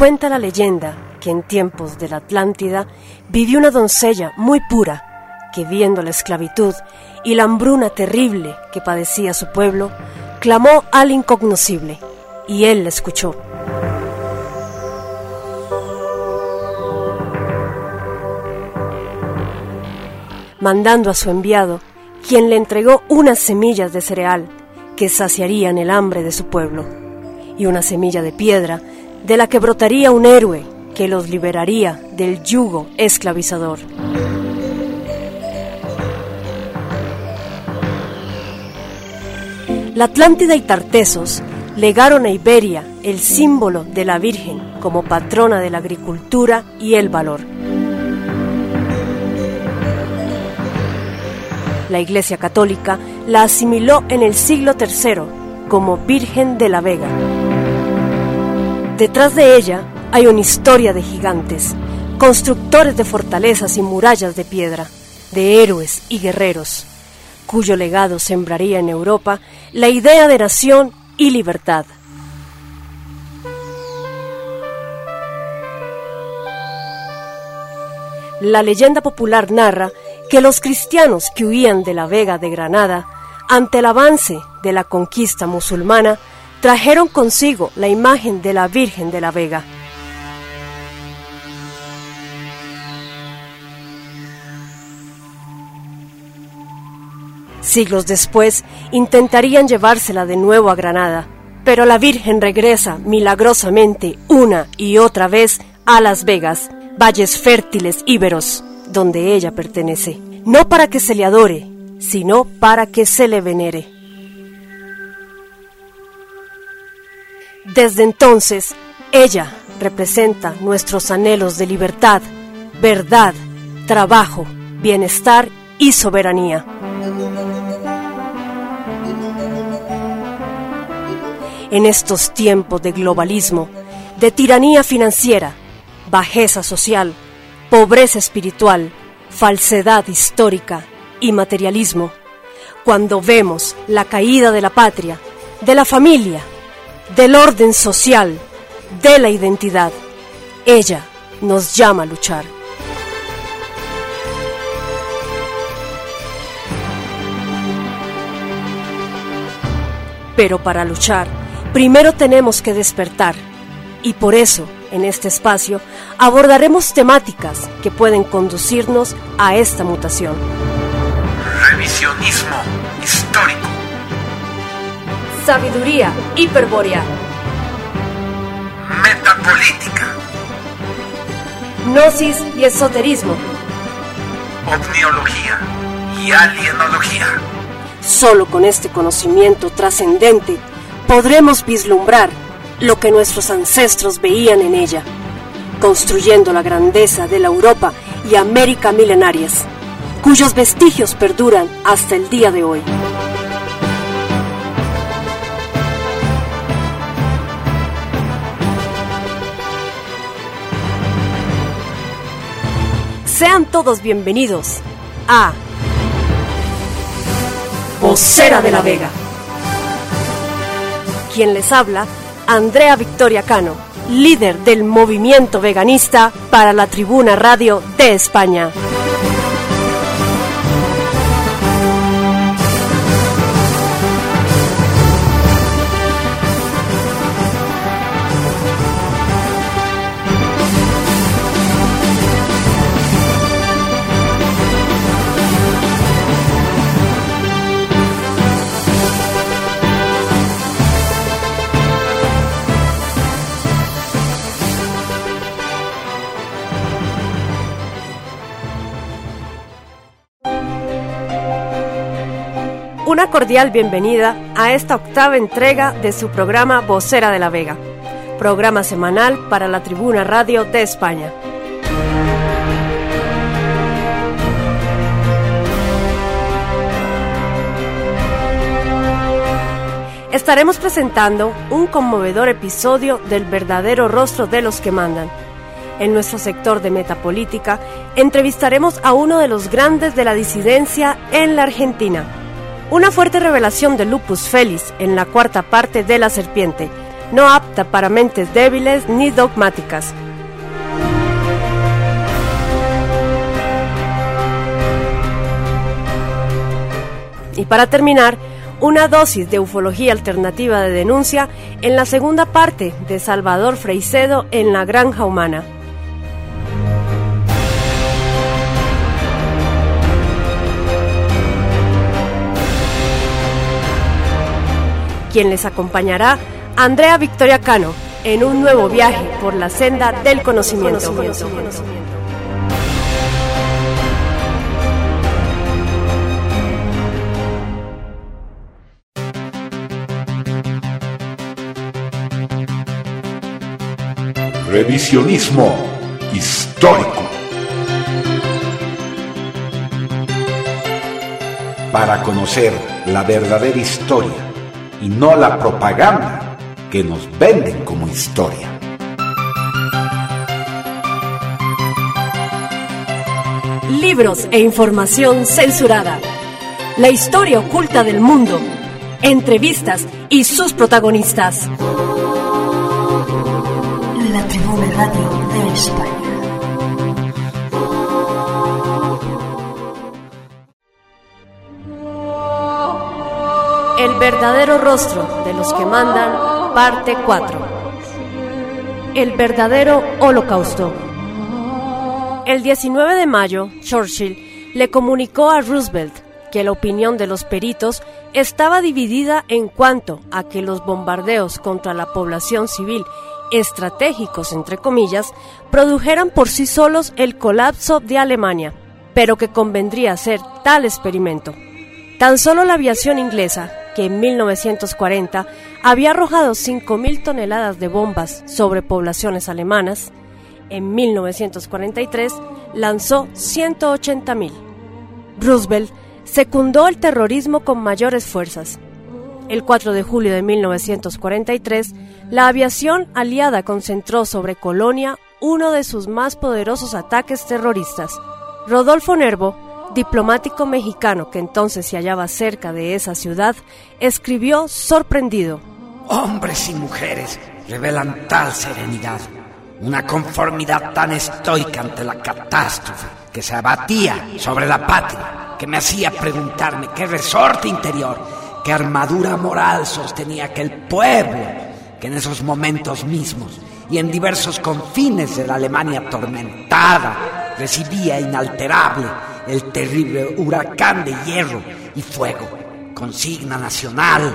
Cuenta la leyenda que en tiempos de la Atlántida vivió una doncella muy pura que viendo la esclavitud y la hambruna terrible que padecía su pueblo, clamó al incognoscible y él la escuchó. Mandando a su enviado, quien le entregó unas semillas de cereal que saciarían el hambre de su pueblo, y una semilla de piedra de la que brotaría un héroe que los liberaría del yugo esclavizador. La Atlántida y Tartesos legaron a Iberia el símbolo de la Virgen como patrona de la agricultura y el valor. La Iglesia Católica la asimiló en el siglo III como Virgen de la Vega. Detrás de ella hay una historia de gigantes, constructores de fortalezas y murallas de piedra, de héroes y guerreros, cuyo legado sembraría en Europa la idea de nación y libertad. La leyenda popular narra que los cristianos que huían de la Vega de Granada, ante el avance de la conquista musulmana, trajeron consigo la imagen de la Virgen de la Vega. Siglos después intentarían llevársela de nuevo a Granada, pero la Virgen regresa milagrosamente una y otra vez a Las Vegas, valles fértiles íberos, donde ella pertenece, no para que se le adore, sino para que se le venere. Desde entonces, ella representa nuestros anhelos de libertad, verdad, trabajo, bienestar y soberanía. En estos tiempos de globalismo, de tiranía financiera, bajeza social, pobreza espiritual, falsedad histórica y materialismo, cuando vemos la caída de la patria, de la familia, del orden social, de la identidad, ella nos llama a luchar. Pero para luchar, primero tenemos que despertar. Y por eso, en este espacio, abordaremos temáticas que pueden conducirnos a esta mutación. Revisionismo. Sabiduría hiperbórea. Metapolítica. Gnosis y esoterismo. Omniología y alienología. Solo con este conocimiento trascendente podremos vislumbrar lo que nuestros ancestros veían en ella, construyendo la grandeza de la Europa y América milenarias, cuyos vestigios perduran hasta el día de hoy. Sean todos bienvenidos a Vocera de la Vega. Quien les habla, Andrea Victoria Cano, líder del movimiento veganista para la Tribuna Radio de España. Una cordial bienvenida a esta octava entrega de su programa Vocera de la Vega, programa semanal para la Tribuna Radio de España. Estaremos presentando un conmovedor episodio del verdadero rostro de los que mandan. En nuestro sector de metapolítica entrevistaremos a uno de los grandes de la disidencia en la Argentina, una fuerte revelación de Lupus Felis en la cuarta parte de La Serpiente, no apta para mentes débiles ni dogmáticas. Y para terminar, una dosis de ufología alternativa de denuncia en la segunda parte de Salvador Freicedo en La Granja Humana. Quien les acompañará, Andrea Victoria Cano, en un nuevo viaje por la senda del conocimiento. Revisionismo histórico. Para conocer la verdadera historia y no la propaganda que nos venden como historia. Libros e información censurada. La historia oculta del mundo. Entrevistas y sus protagonistas. La Tribuna Radio de España. Verdadero rostro de los que mandan, parte 4. El verdadero holocausto. El 19 de mayo, Churchill le comunicó a Roosevelt que la opinión de los peritos estaba dividida en cuanto a que los bombardeos contra la población civil estratégicos, entre comillas, produjeran por sí solos el colapso de Alemania, pero que convendría hacer tal experimento. Tan solo la aviación inglesa, que en 1940 había arrojado 5.000 toneladas de bombas sobre poblaciones alemanas, en 1943 lanzó 180.000. Roosevelt secundó el terrorismo con mayores fuerzas. El 4 de julio de 1943, la aviación aliada concentró sobre Colonia uno de sus más poderosos ataques terroristas. Rodolfo Nervo, diplomático mexicano que entonces se hallaba cerca de esa ciudad, escribió sorprendido. Hombres y mujeres revelan tal serenidad, una conformidad tan estoica ante la catástrofe que se abatía sobre la patria, que me hacía preguntarme qué resorte interior, qué armadura moral sostenía aquel pueblo que en esos momentos mismos y en diversos confines de la Alemania atormentada recibía inalterable el terrible huracán de hierro y fuego, consigna nacional,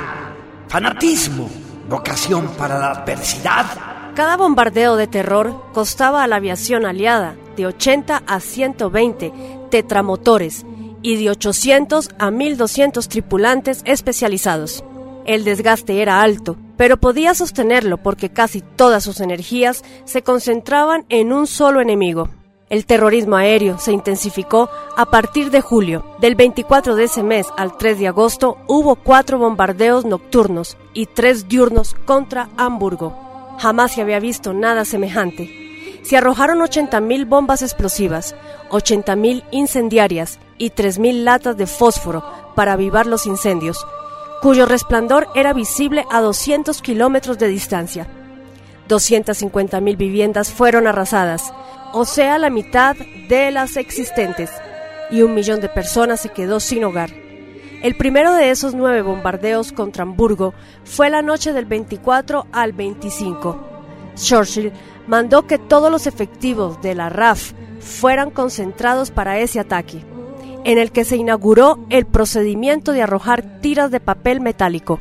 fanatismo, vocación para la adversidad. Cada bombardeo de terror costaba a la aviación aliada de 80 a 120 tetramotores y de 800 a 1200 tripulantes especializados. El desgaste era alto, pero podía sostenerlo porque casi todas sus energías se concentraban en un solo enemigo. El terrorismo aéreo se intensificó a partir de julio. Del 24 de ese mes al 3 de agosto hubo cuatro bombardeos nocturnos y tres diurnos contra Hamburgo. Jamás se había visto nada semejante. Se arrojaron 80.000 bombas explosivas, 80.000 incendiarias y 3.000 latas de fósforo para avivar los incendios, cuyo resplandor era visible a 200 kilómetros de distancia. 250.000 viviendas fueron arrasadas, o sea, la mitad de las existentes, y un millón de personas se quedó sin hogar. El primero de esos nueve bombardeos contra Hamburgo fue la noche del 24 al 25. Churchill mandó que todos los efectivos de la RAF fueran concentrados para ese ataque, en el que se inauguró el procedimiento de arrojar tiras de papel metálico,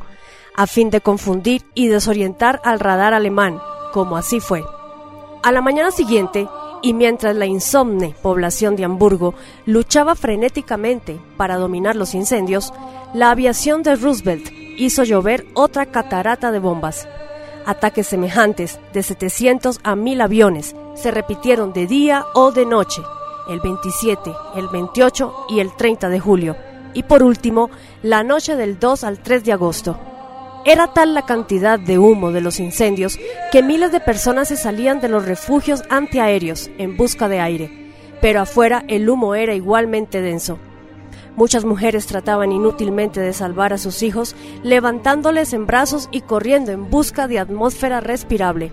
a fin de confundir y desorientar al radar alemán, como así fue. A la mañana siguiente, y mientras la insomne población de Hamburgo luchaba frenéticamente para dominar los incendios, la aviación de Roosevelt hizo llover otra catarata de bombas. Ataques semejantes de 700 a 1000 aviones se repitieron de día o de noche, el 27, el 28 y el 30 de julio, y por último, la noche del 2 al 3 de agosto. Era tal la cantidad de humo de los incendios que miles de personas se salían de los refugios antiaéreos en busca de aire, pero afuera el humo era igualmente denso. Muchas mujeres trataban inútilmente de salvar a sus hijos, levantándoles en brazos y corriendo en busca de atmósfera respirable.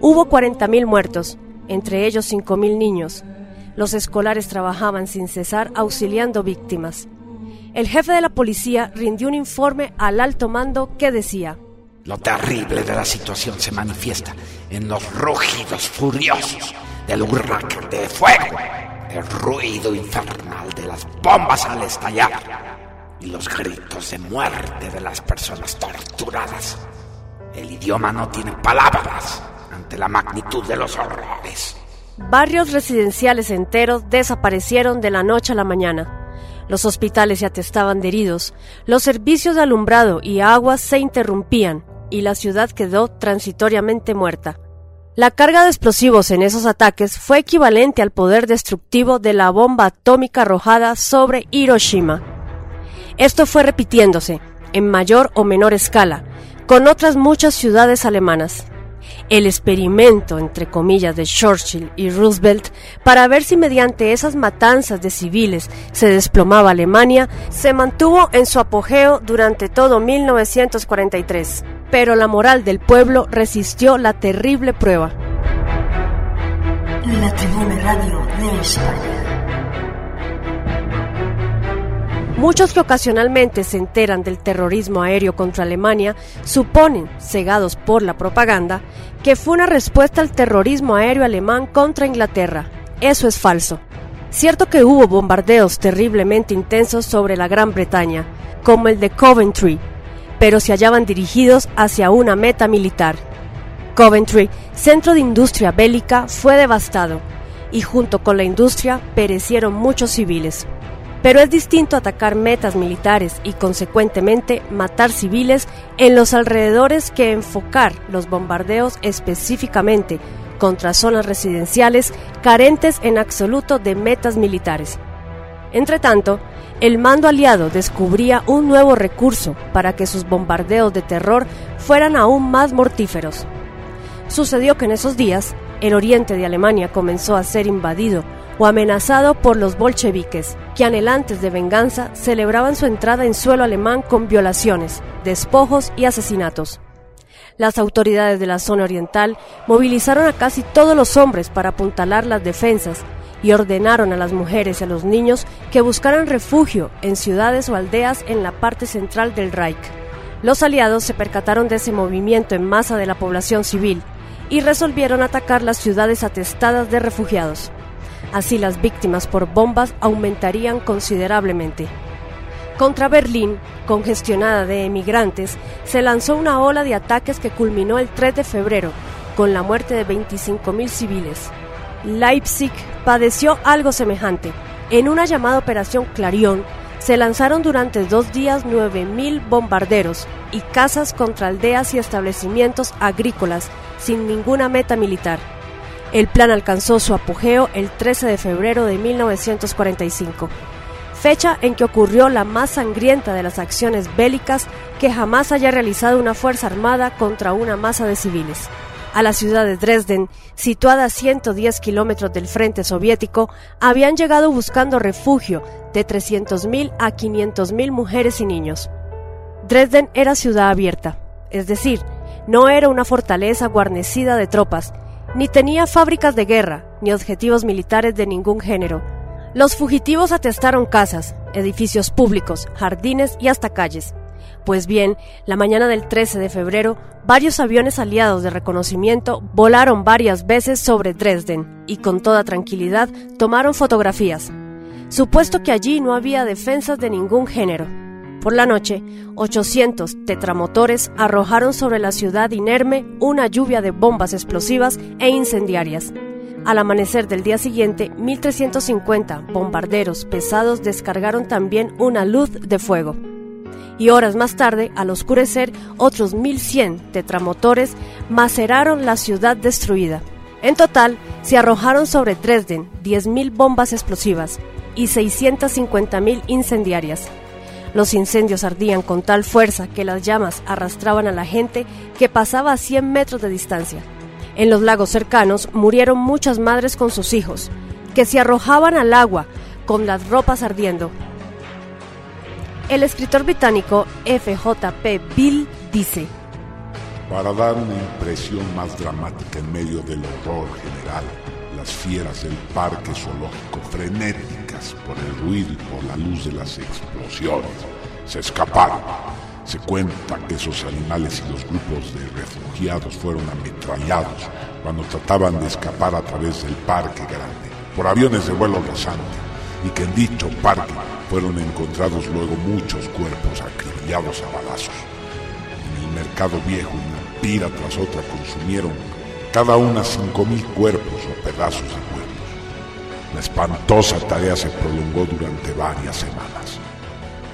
Hubo 40.000 muertos, entre ellos 5.000 niños. Los escolares trabajaban sin cesar auxiliando víctimas. El jefe de la policía rindió un informe al alto mando que decía, Lo terrible de la situación se manifiesta en los rugidos furiosos del huracán de fuego el ruido infernal de las bombas al estallar y los gritos de muerte de las personas torturadas. El idioma no tiene palabras ante la magnitud de los horrores. Barrios residenciales enteros desaparecieron de la noche a la mañana. Los hospitales se atestaban de heridos, los servicios de alumbrado y agua se interrumpían y la ciudad quedó transitoriamente muerta. La carga de explosivos en esos ataques fue equivalente al poder destructivo de la bomba atómica arrojada sobre Hiroshima. Esto fue repitiéndose, en mayor o menor escala, con otras muchas ciudades alemanas. El experimento, entre comillas, de Churchill y Roosevelt para ver si mediante esas matanzas de civiles se desplomaba Alemania se mantuvo en su apogeo durante todo 1943 pero la moral del pueblo resistió la terrible prueba. La Radio de. Muchos que ocasionalmente se enteran del terrorismo aéreo contra Alemania suponen, cegados por la propaganda, que fue una respuesta al terrorismo aéreo alemán contra Inglaterra. Eso es falso. Cierto que hubo bombardeos terriblemente intensos sobre la Gran Bretaña, como el de Coventry, pero se hallaban dirigidos hacia una meta militar. Coventry, centro de industria bélica, fue devastado y junto con la industria perecieron muchos civiles. Pero es distinto atacar metas militares y consecuentemente matar civiles en los alrededores que enfocar los bombardeos específicamente contra zonas residenciales carentes en absoluto de metas militares. Entretanto, el mando aliado descubría un nuevo recurso para que sus bombardeos de terror fueran aún más mortíferos. Sucedió que en esos días, el oriente de Alemania comenzó a ser invadido o amenazado por los bolcheviques, que anhelantes de venganza celebraban su entrada en suelo alemán con violaciones, despojos y asesinatos. Las autoridades de la zona oriental movilizaron a casi todos los hombres para apuntalar las defensas y ordenaron a las mujeres y a los niños que buscaran refugio en ciudades o aldeas en la parte central del Reich. Los aliados se percataron de ese movimiento en masa de la población civil y resolvieron atacar las ciudades atestadas de refugiados. Así las víctimas por bombas aumentarían considerablemente. Contra Berlín, congestionada de emigrantes, se lanzó una ola de ataques que culminó el 3 de febrero, con la muerte de 25.000 civiles. Leipzig padeció algo semejante. En una llamada Operación Clarión, se lanzaron durante dos días 9.000 bombarderos y casas contra aldeas y establecimientos agrícolas sin ninguna meta militar. El plan alcanzó su apogeo el 13 de febrero de 1945, fecha en que ocurrió la más sangrienta de las acciones bélicas que jamás haya realizado una fuerza armada contra una masa de civiles a la ciudad de Dresden, situada a 110 kilómetros del frente soviético, habían llegado buscando refugio de 300.000 a 500.000 mujeres y niños. Dresden era ciudad abierta, es decir, no era una fortaleza guarnecida de tropas, ni tenía fábricas de guerra, ni objetivos militares de ningún género. Los fugitivos atestaron casas, edificios públicos, jardines y hasta calles. Pues bien, la mañana del 13 de febrero, varios aviones aliados de reconocimiento volaron varias veces sobre Dresden y con toda tranquilidad tomaron fotografías. Supuesto que allí no había defensas de ningún género. Por la noche, 800 tetramotores arrojaron sobre la ciudad inerme una lluvia de bombas explosivas e incendiarias. Al amanecer del día siguiente, 1.350 bombarderos pesados descargaron también una luz de fuego y horas más tarde, al oscurecer, otros 1100 tetramotores maceraron la ciudad destruida. En total, se arrojaron sobre Dresden 10.000 bombas explosivas y 650.000 incendiarias. Los incendios ardían con tal fuerza que las llamas arrastraban a la gente que pasaba a 100 metros de distancia. En los lagos cercanos murieron muchas madres con sus hijos, que se arrojaban al agua con las ropas ardiendo El escritor británico F.J.P. Bill dice, Para dar una impresión más dramática en medio del horror general, las fieras del parque zoológico por el ruido y por la luz de las explosiones se escaparon. Se cuenta que esos animales y los grupos de refugiados fueron ametrallados cuando trataban de escapar a través del parque grande por aviones de vuelo rasante y que en dicho parque fueron encontrados luego muchos cuerpos acribillados a balazos. En el mercado viejo una pira tras otra consumieron cada una cinco mil cuerpos o pedazos de cuerpos. La espantosa tarea se prolongó durante varias semanas.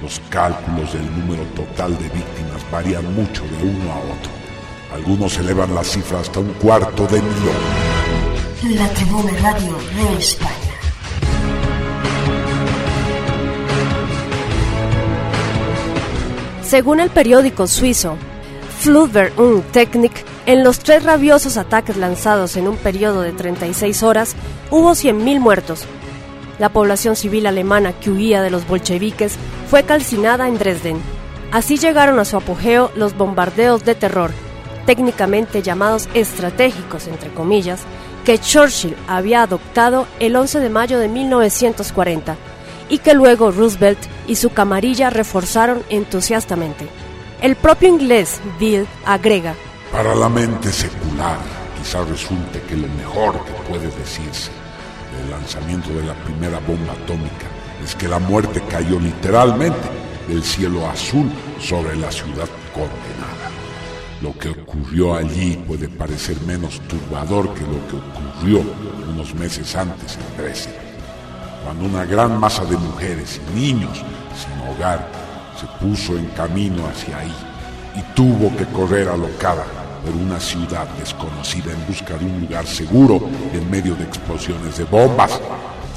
Los cálculos del número total de víctimas varían mucho de uno a otro. Algunos elevan la cifra hasta un cuarto de millón. La Tribuna Radio de España. Según el periódico suizo Flubber und Technik, en los tres rabiosos ataques lanzados en un periodo de 36 horas, hubo 100.000 muertos. La población civil alemana que huía de los bolcheviques fue calcinada en Dresden. Así llegaron a su apogeo los bombardeos de terror, técnicamente llamados estratégicos, entre comillas, que Churchill había adoptado el 11 de mayo de 1940 y que luego Roosevelt y su camarilla reforzaron entusiastamente. El propio inglés Bill agrega, Para la mente secular, quizá resulte que lo mejor que puede decirse del lanzamiento de la primera bomba atómica es que la muerte cayó literalmente del cielo azul sobre la ciudad condenada. Lo que ocurrió allí puede parecer menos turbador que lo que ocurrió unos meses antes en Dresden, cuando una gran masa de mujeres y niños sin hogar se puso en camino hacia ahí y tuvo que correr alocada por una ciudad desconocida en busca de un lugar seguro en medio de explosiones de bombas,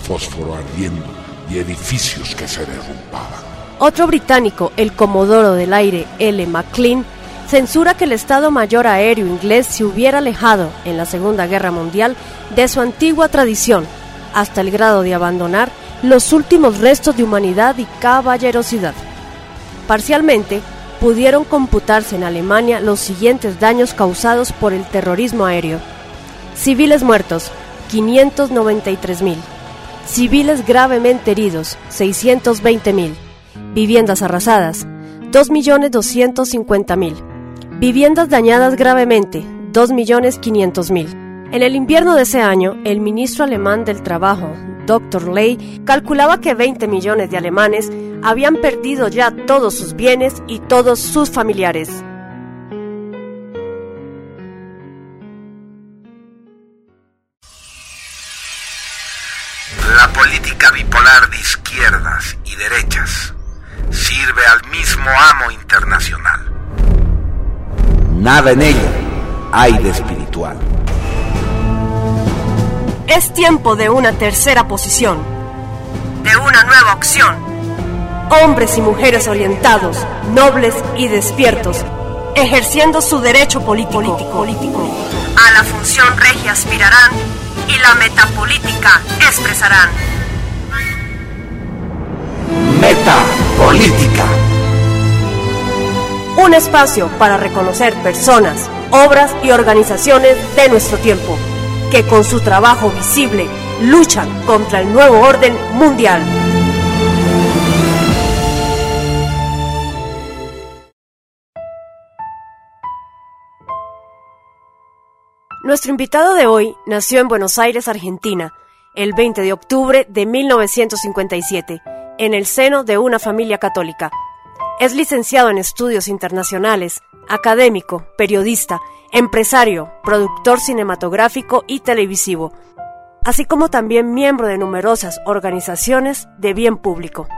fósforo ardiendo y edificios que se derrumbaban. Otro británico, el comodoro del aire L. McLean, censura que el Estado Mayor Aéreo inglés se hubiera alejado en la Segunda Guerra Mundial de su antigua tradición, hasta el grado de abandonar los últimos restos de humanidad y caballerosidad. Parcialmente, pudieron computarse en Alemania los siguientes daños causados por el terrorismo aéreo. Civiles muertos, 593.000. Civiles gravemente heridos, 620.000. Viviendas arrasadas, 2.250.000. Viviendas dañadas gravemente, 2.500.000. En el invierno de ese año, el ministro alemán del Trabajo, Dr. Ley, calculaba que 20 millones de alemanes habían perdido ya todos sus bienes y todos sus familiares. La política bipolar de izquierdas y derechas sirve al mismo amo internacional. Nada en ella hay de espiritual. Es tiempo de una tercera posición, de una nueva opción. Hombres y mujeres orientados, nobles y despiertos, ejerciendo su derecho político. político. A la función regia aspirarán y la metapolítica expresarán. Metapolítica. Un espacio para reconocer personas, obras y organizaciones de nuestro tiempo, que con su trabajo visible luchan contra el nuevo orden mundial. Nuestro invitado de hoy nació en Buenos Aires, Argentina, el 20 de octubre de 1957, en el seno de una familia católica. Es licenciado en estudios internacionales, académico, periodista, empresario, productor cinematográfico y televisivo, así como también miembro de numerosas organizaciones de bien público.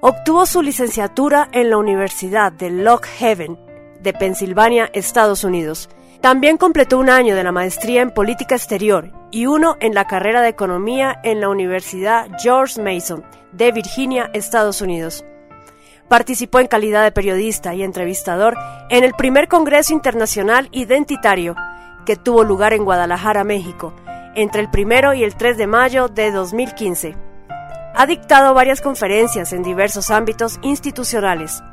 Obtuvo su licenciatura en la Universidad de Lock Haven, de Pensilvania, Estados Unidos. También completó un año de la maestría en política exterior y uno en la carrera de economía en la Universidad George Mason, de Virginia, Estados Unidos. Participó en calidad de periodista y entrevistador en el primer Congreso Internacional Identitario, que tuvo lugar en Guadalajara, México, entre el 1 y el 3 de mayo de 2015. Ha dictado varias conferencias en diversos ámbitos institucionales,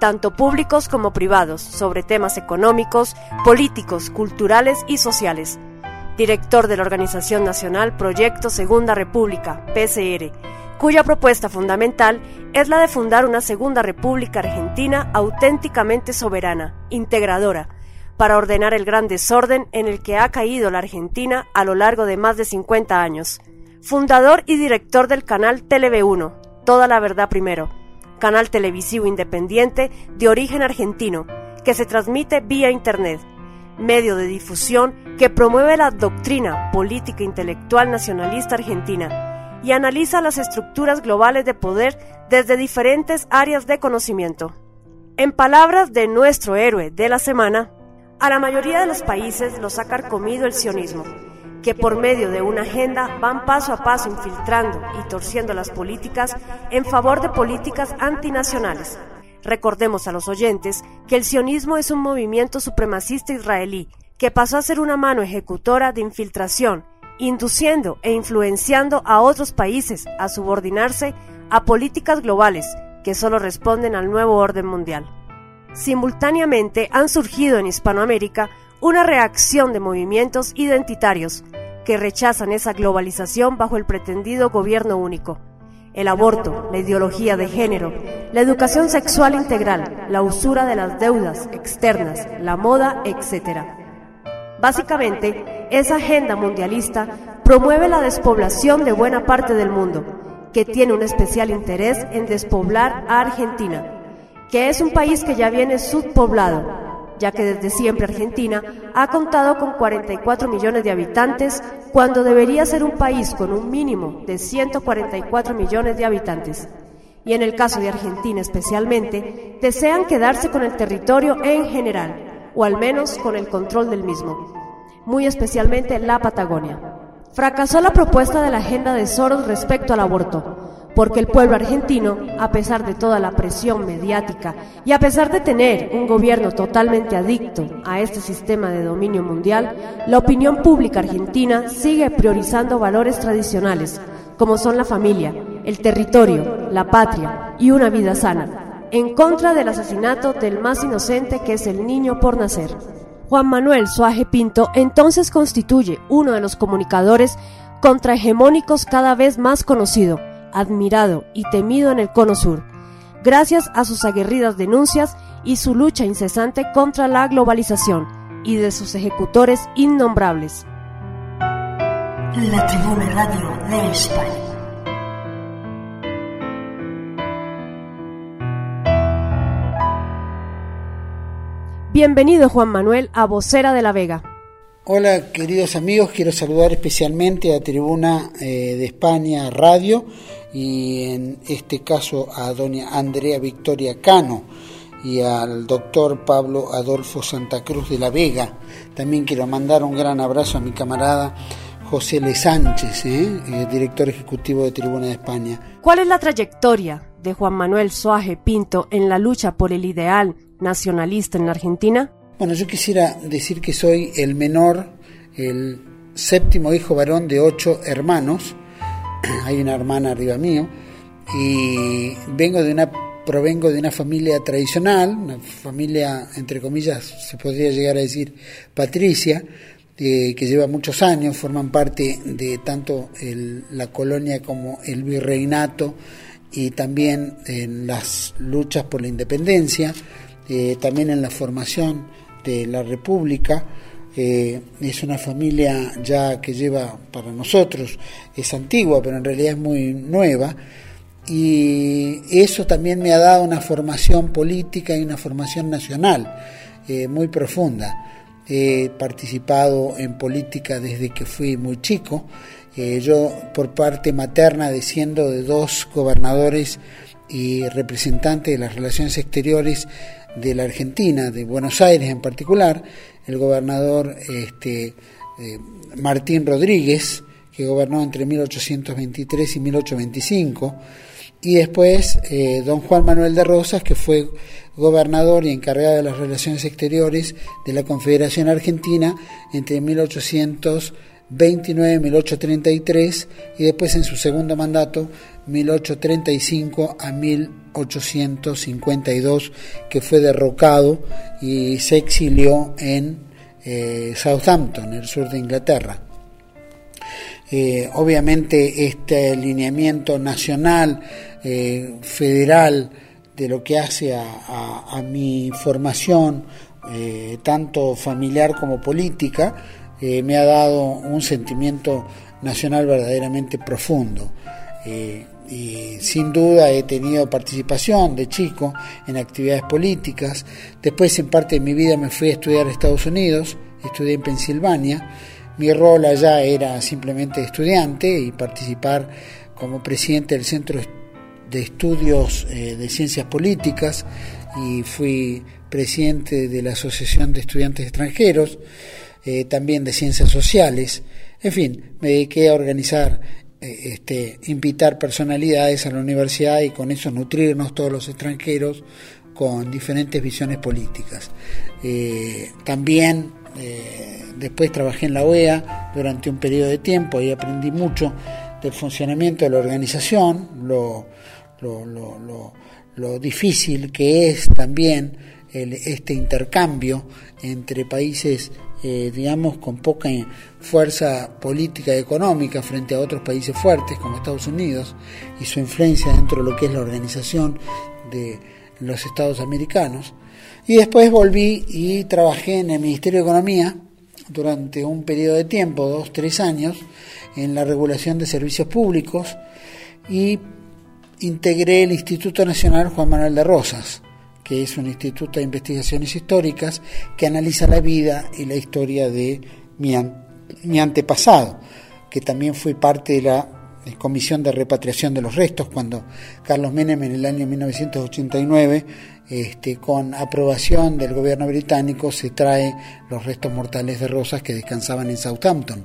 tanto públicos como privados, sobre temas económicos, políticos, culturales y sociales. Director de la Organización Nacional Proyecto Segunda República, PCR, cuya propuesta fundamental es la de fundar una Segunda República Argentina auténticamente soberana, integradora, para ordenar el gran desorden en el que ha caído la Argentina a lo largo de más de 50 años. Fundador y director del canal TV1, Toda la Verdad Primero, canal televisivo independiente de origen argentino, que se transmite vía Internet, medio de difusión que promueve la doctrina política intelectual nacionalista argentina y analiza las estructuras globales de poder desde diferentes áreas de conocimiento. En palabras de nuestro héroe de la semana, a la mayoría de los países los ha carcomido el sionismo, que por medio de una agenda van paso a paso infiltrando y torciendo las políticas en favor de políticas antinacionales. Recordemos a los oyentes que el sionismo es un movimiento supremacista israelí que pasó a ser una mano ejecutora de infiltración, induciendo e influenciando a otros países a subordinarse a políticas globales que solo responden al nuevo orden mundial. Simultáneamente han surgido en Hispanoamérica una reacción de movimientos identitarios que rechazan esa globalización bajo el pretendido gobierno único. El aborto, la ideología de género, la educación sexual integral, la usura de las deudas externas, la moda, etc. Básicamente, esa agenda mundialista promueve la despoblación de buena parte del mundo, que tiene un especial interés en despoblar a Argentina que es un país que ya viene subpoblado, ya que desde siempre Argentina ha contado con 44 millones de habitantes cuando debería ser un país con un mínimo de 144 millones de habitantes. Y en el caso de Argentina especialmente, desean quedarse con el territorio en general, o al menos con el control del mismo, muy especialmente la Patagonia. Fracasó la propuesta de la agenda de Soros respecto al aborto, porque el pueblo argentino, a pesar de toda la presión mediática y a pesar de tener un gobierno totalmente adicto a este sistema de dominio mundial, la opinión pública argentina sigue priorizando valores tradicionales, como son la familia, el territorio, la patria y una vida sana, en contra del asesinato del más inocente que es el niño por nacer. Juan Manuel Suaje Pinto entonces constituye uno de los comunicadores contrahegemónicos cada vez más conocido, admirado y temido en el Cono Sur, gracias a sus aguerridas denuncias y su lucha incesante contra la globalización y de sus ejecutores innombrables. La Tribuna Radio de España. Bienvenido Juan Manuel a Vocera de la Vega. Hola queridos amigos, quiero saludar especialmente a Tribuna eh, de España Radio y en este caso a doña Andrea Victoria Cano y al doctor Pablo Adolfo Santa Cruz de la Vega. También quiero mandar un gran abrazo a mi camarada José Le Sánchez, ¿eh? Eh, director ejecutivo de Tribuna de España. ¿Cuál es la trayectoria de Juan Manuel Soaje Pinto en la lucha por el ideal nacionalista en la Argentina? Bueno, yo quisiera decir que soy el menor, el séptimo hijo varón de ocho hermanos. Hay una hermana arriba mío y vengo de una provengo de una familia tradicional, una familia entre comillas se podría llegar a decir patricia, eh, que lleva muchos años, forman parte de tanto la colonia como el virreinato y también en las luchas por la independencia, eh, también en la formación de la República. Eh, es una familia ya que lleva para nosotros, es antigua, pero en realidad es muy nueva. Y eso también me ha dado una formación política y una formación nacional eh, muy profunda. He participado en política desde que fui muy chico. Yo, por parte materna, desciendo de dos gobernadores y representantes de las relaciones exteriores de la Argentina, de Buenos Aires en particular, el gobernador este, eh, Martín Rodríguez, que gobernó entre 1823 y 1825, y después eh, don Juan Manuel de Rosas, que fue gobernador y encargado de las relaciones exteriores de la Confederación Argentina entre 1826 29-1833 y después en su segundo mandato 1835 a 1852 que fue derrocado y se exilió en eh, Southampton, el sur de Inglaterra. Eh, obviamente este alineamiento nacional, eh, federal, de lo que hace a, mi formación, tanto familiar como política, me ha dado un sentimiento nacional verdaderamente profundo y sin duda he tenido participación de chico en actividades políticas. Después en parte de mi vida me fui a estudiar a Estados Unidos, estudié en Pensilvania. Mi rol allá era simplemente estudiante y participar como presidente del Centro de Estudios eh, de Ciencias Políticas y fui presidente de la Asociación de Estudiantes Extranjeros, eh, también de Ciencias Sociales. En fin, me dediqué a organizar este, invitar personalidades a la universidad y con eso nutrirnos todos los extranjeros con diferentes visiones políticas. Eh, también eh, después trabajé en la OEA durante un periodo de tiempo y aprendí mucho del funcionamiento de la organización, lo, difícil que es también este intercambio entre países eh, digamos, con poca fuerza política y económica frente a otros países fuertes como Estados Unidos y su influencia dentro de lo que es la organización de los Estados americanos. Y después volví y trabajé en el Ministerio de Economía durante un periodo de tiempo, dos, tres años, en la regulación de servicios públicos y integré el Instituto Nacional Juan Manuel de Rosas que es un instituto de investigaciones históricas que analiza la vida y la historia de mi, antepasado, que también fui parte de la Comisión de Repatriación de los Restos, cuando Carlos Menem en el año 1989, este, con aprobación del gobierno británico, se trae los restos mortales de Rosas que descansaban en Southampton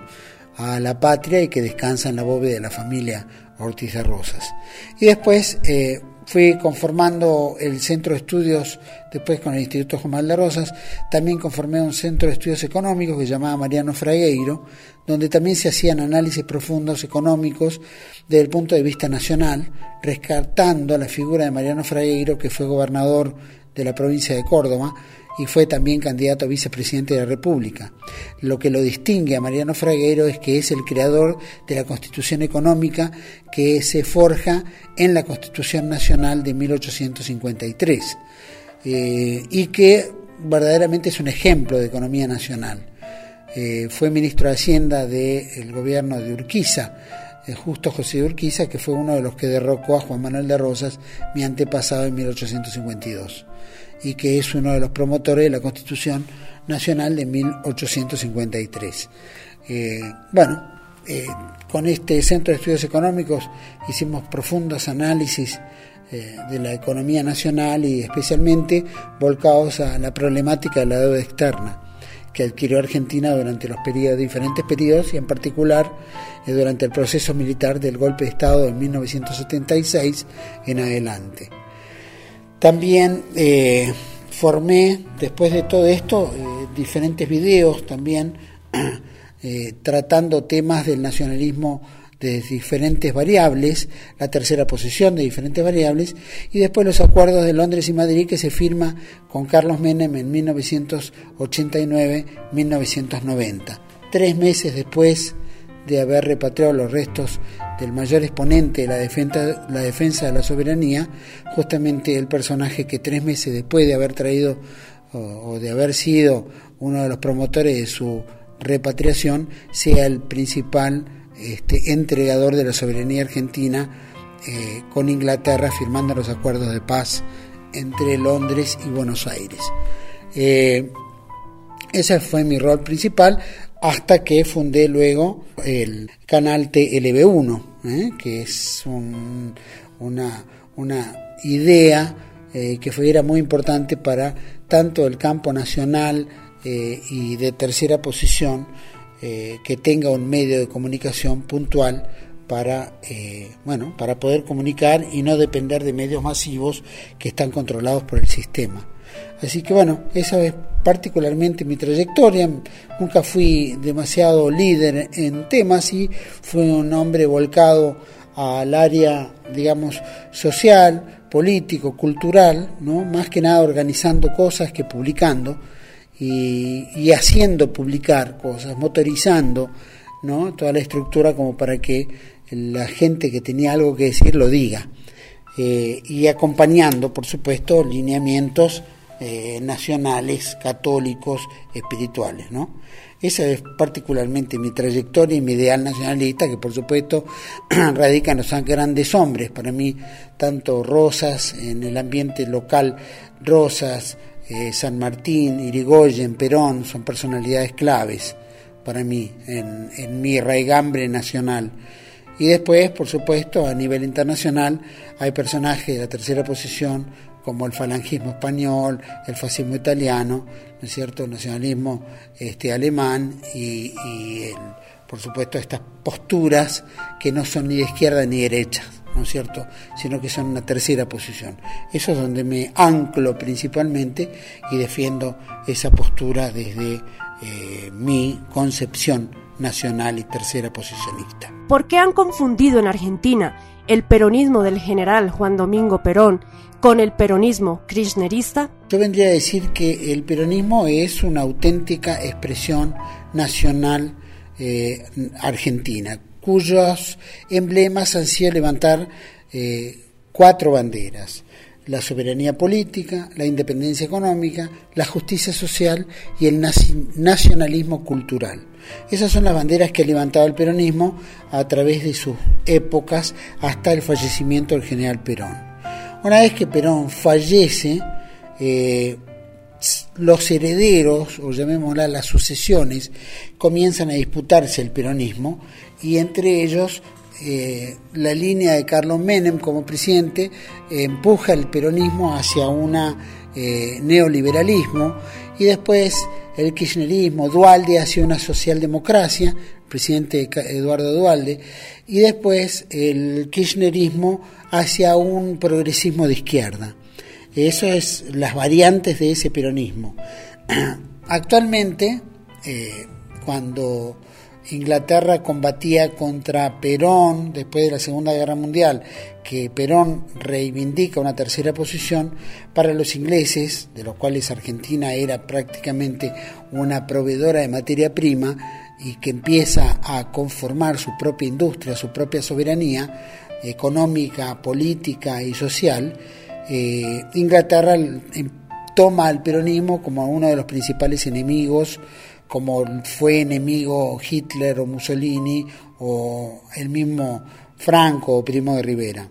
a la patria y que descansa en la bóveda de la familia Ortiz de Rosas. Y después eh, fui conformando el centro de estudios, después con el Instituto Juan de Rosas, también conformé un centro de estudios económicos que se llamaba Mariano Fragueiro, donde también se hacían análisis profundos económicos desde el punto de vista nacional, rescatando la figura de Mariano Fragueiro, que fue gobernador de la provincia de Córdoba, y fue también candidato a vicepresidente de la República. Lo que lo distingue a Mariano Fraguero es que es el creador de la Constitución Económica que se forja en la Constitución Nacional de 1853 eh, y que verdaderamente es un ejemplo de economía nacional. Eh, fue ministro de Hacienda del gobierno de Urquiza, eh, justo José de Urquiza, que fue uno de los que derrocó a Juan Manuel de Rosas, mi antepasado en 1852 y que es uno de los promotores de la Constitución Nacional de 1853. Eh, bueno, eh, con este Centro de Estudios Económicos hicimos profundos análisis eh, de la economía nacional y especialmente volcados a la problemática de la deuda externa que adquirió Argentina durante los periodos, diferentes periodos y en particular durante el proceso militar del golpe de Estado de 1976 en adelante. También eh, formé, después de todo esto, eh, diferentes videos también eh, tratando temas del nacionalismo de diferentes variables, la tercera posición de diferentes variables, y después los acuerdos de Londres y Madrid que se firma con Carlos Menem en 1989-1990. Tres meses después de haber repatriado los restos del mayor exponente de la defensa, la defensa de la soberanía, justamente el personaje que tres meses después de haber traído o, de haber sido uno de los promotores de su repatriación, sea el principal este, entregador de la soberanía argentina eh, con Inglaterra, firmando los acuerdos de paz entre Londres y Buenos Aires. Eh, ese fue mi rol principal hasta que fundé luego el canal TLB1, ¿eh? que es una, una, idea eh, que fue, era muy importante para tanto el campo nacional eh, y de tercera posición que tenga un medio de comunicación puntual para, bueno, para poder comunicar y no depender de medios masivos que están controlados por el sistema. Así que bueno, esa es particularmente mi trayectoria. Nunca fui demasiado líder en temas y fui un hombre volcado al área, digamos, social, político, cultural, ¿no? más que nada organizando cosas que publicando y, haciendo publicar cosas, motorizando ¿no? toda la estructura como para que la gente que tenía algo que decir lo diga. Eh, y acompañando, por supuesto, lineamientos eh, nacionales, católicos, espirituales, ¿no? Esa es particularmente mi trayectoria y mi ideal nacionalista, que por supuesto radica en los grandes hombres. Para mí, tanto Rosas, en el ambiente local, Rosas, eh, San Martín, Irigoyen, Perón, son personalidades claves para mí en, en mi raigambre nacional. Y después, por supuesto, a nivel internacional, hay personajes de la tercera posición como el falangismo español, el fascismo italiano, ¿no es cierto?, el nacionalismo este, alemán y, por supuesto estas posturas que no son ni de izquierda ni derecha, ¿no es cierto?, sino que son una tercera posición. Eso es donde me anclo principalmente y defiendo esa postura desde eh, mi concepción nacional y tercera posicionista. ¿Por qué han confundido en Argentina el peronismo del general Juan Domingo Perón con el peronismo kirchnerista? Yo vendría a decir que el peronismo es una auténtica expresión nacional eh, argentina, cuyos emblemas han sido levantar eh, cuatro banderas la soberanía política, la independencia económica, la justicia social y el nacionalismo cultural. Esas son las banderas que ha levantado el peronismo a través de sus épocas hasta el fallecimiento del general Perón. Una vez que Perón fallece, eh, los herederos, o llamémosla las sucesiones, comienzan a disputarse el peronismo y entre ellos eh, la línea de Carlos Menem como presidente empuja el peronismo hacia un eh, neoliberalismo y después el kirchnerismo, Dualde hacia una socialdemocracia, presidente Eduardo Dualde, y después el kirchnerismo hacia un progresismo de izquierda. Eso es las variantes de ese peronismo. Actualmente, eh, cuando Inglaterra combatía contra Perón después de la Segunda Guerra Mundial, que Perón reivindica una tercera posición para los ingleses, de los cuales Argentina era prácticamente una proveedora de materia prima y que empieza a conformar su propia industria, su propia soberanía económica, política y social, eh, Inglaterra em, toma al peronismo como uno de los principales enemigos como fue enemigo Hitler o Mussolini o el mismo Franco o Primo de Rivera.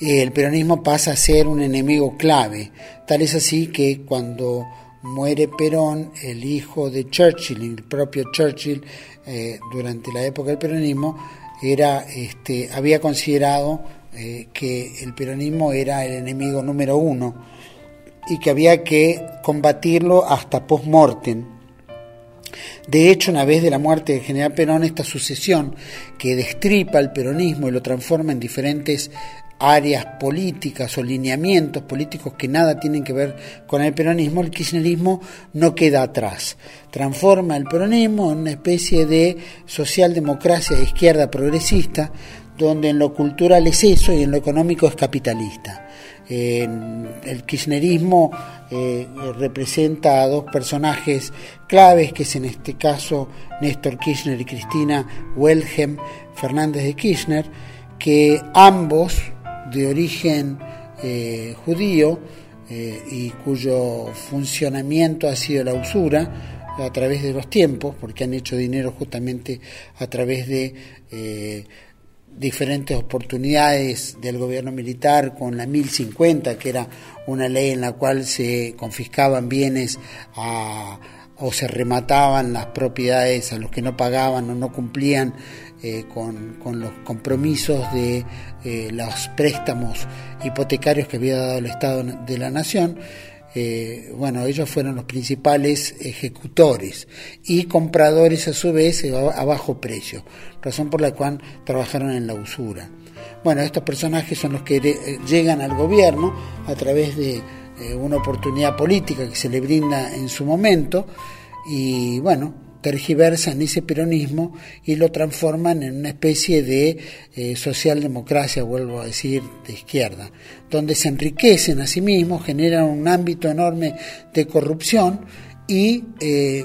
El peronismo pasa a ser un enemigo clave, tal es así que cuando muere Perón, el hijo de Churchill, el propio Churchill, eh, durante la época del peronismo, era, este, había considerado eh, que el peronismo era el enemigo número uno y que había que combatirlo hasta post-mortem. De hecho, una vez de la muerte del general Perón, esta sucesión que destripa el peronismo y lo transforma en diferentes áreas políticas o lineamientos políticos que nada tienen que ver con el peronismo, el kirchnerismo no queda atrás. Transforma el peronismo en una especie de socialdemocracia de izquierda progresista, donde en lo cultural es eso y en lo económico es capitalista el kirchnerismo eh, representa a dos personajes claves, que es en este caso Néstor Kirchner y Cristina Welhem Fernández de Kirchner, que ambos de origen eh, judío eh, y cuyo funcionamiento ha sido la usura a través de los tiempos, porque han hecho dinero justamente a través de diferentes oportunidades del gobierno militar con la 1050, que era una ley en la cual se confiscaban bienes o se remataban las propiedades a los que no pagaban o no cumplían eh, con, los compromisos de eh, los préstamos hipotecarios que había dado el Estado de la Nación. eh, bueno, ellos fueron los principales ejecutores y compradores a su vez a bajo precio, razón por la cual trabajaron en la usura. Bueno, estos personajes son los que llegan al gobierno a través de una oportunidad política que se le brinda en su momento y bueno, tergiversan ese peronismo y lo transforman en una especie de eh, socialdemocracia, vuelvo a decir, de izquierda, donde se enriquecen a sí mismos, generan un ámbito enorme de corrupción y eh,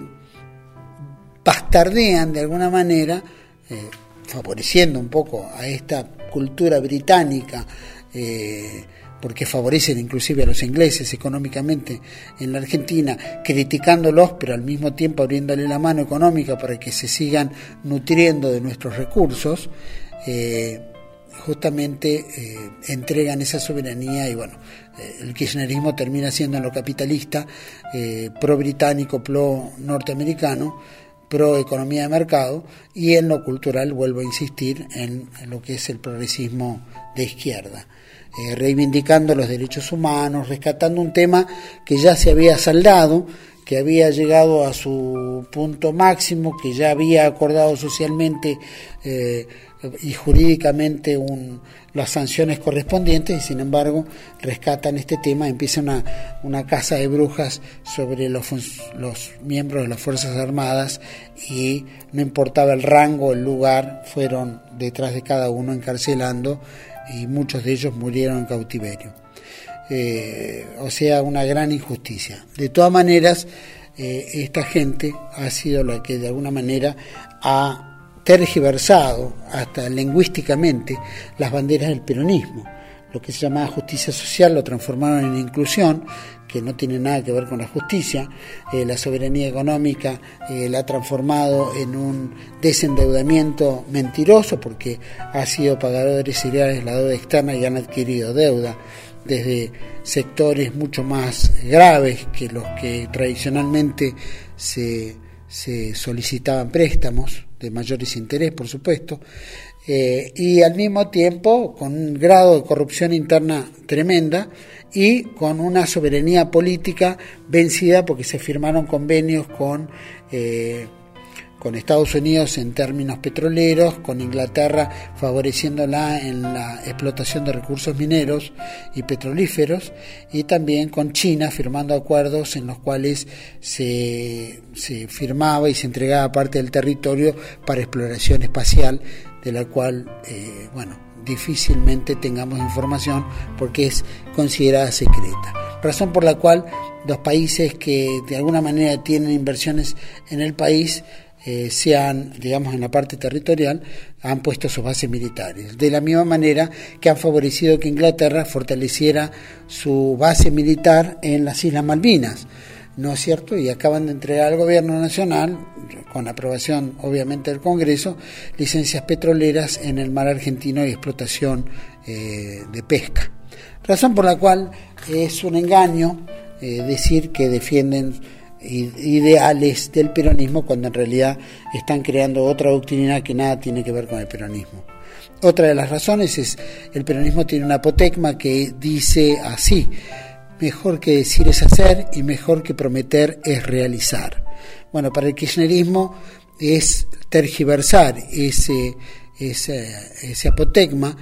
bastardean de alguna manera, eh, favoreciendo un poco a esta cultura británica, porque favorecen inclusive a los ingleses económicamente en la Argentina, criticándolos, pero al mismo tiempo abriéndole la mano económica para que se sigan nutriendo de nuestros recursos, eh, justamente eh, entregan esa soberanía y bueno, eh, el kirchnerismo termina siendo en lo capitalista, pro británico, pro norteamericano, pro economía de mercado y en lo cultural, vuelvo a insistir, en lo que es el progresismo de izquierda. Eh, reivindicando los derechos humanos, rescatando un tema que ya se había saldado, que había llegado a su punto máximo, que ya había acordado socialmente eh, y jurídicamente las sanciones correspondientes y sin embargo rescatan este tema, empieza una, una casa de brujas sobre los, los miembros de las Fuerzas Armadas y no importaba el rango, el lugar, fueron detrás de cada uno encarcelando y muchos de ellos murieron en cautiverio. Eh, o sea, una gran injusticia. De todas maneras, eh, esta gente ha sido la que de alguna manera ha tergiversado hasta lingüísticamente las banderas del peronismo. Lo que se llamaba justicia social lo transformaron en inclusión, que no tiene nada que ver con la justicia. Eh, la soberanía económica eh, la ha transformado en un desendeudamiento mentiroso porque ha sido pagadores seriales la deuda externa y han adquirido deuda desde sectores mucho más graves que los que tradicionalmente se, se solicitaban préstamos de mayores interés, por supuesto, eh, y al mismo tiempo con un grado de corrupción interna tremenda y con una soberanía política vencida porque se firmaron convenios con, eh, con Estados Unidos en términos petroleros, con Inglaterra favoreciéndola en la explotación de recursos mineros y petrolíferos, y también con China firmando acuerdos en los cuales se, se firmaba y se entregaba parte del territorio para exploración espacial, de la cual, eh, bueno, difícilmente tengamos información porque es considerada secreta. Razón por la cual los países que de alguna manera tienen inversiones en el país eh, se han, digamos, en la parte territorial, han puesto sus bases militares. De la misma manera que han favorecido que Inglaterra fortaleciera su base militar en las Islas Malvinas. ¿No es cierto? Y acaban de entregar al gobierno nacional, con aprobación obviamente del Congreso, licencias petroleras en el mar argentino y explotación eh, de pesca. Razón por la cual es un engaño eh, decir que defienden ideales del peronismo cuando en realidad están creando otra doctrina que nada tiene que ver con el peronismo. Otra de las razones es el peronismo tiene una apotecma que dice así, mejor que decir es hacer y mejor que prometer es realizar. Bueno, para el kirchnerismo es tergiversar ese, ese, ese apotecma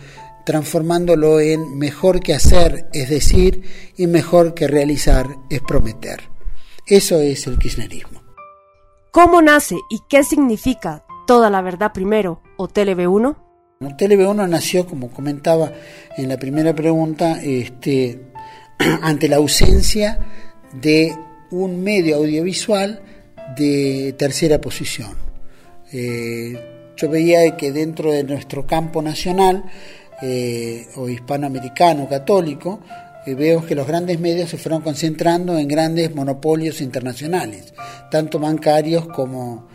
transformándolo en mejor que hacer es decir y mejor que realizar es prometer. Eso es el kirchnerismo. ¿Cómo nace y qué significa toda la verdad primero o TLB1? TLB1 nació, como comentaba en la primera pregunta, este, ante la ausencia de un medio audiovisual de tercera posición. Eh, yo veía que dentro de nuestro campo nacional eh, o hispanoamericano católico, eh, veo que los grandes medios se fueron concentrando en grandes monopolios internacionales, tanto bancarios como,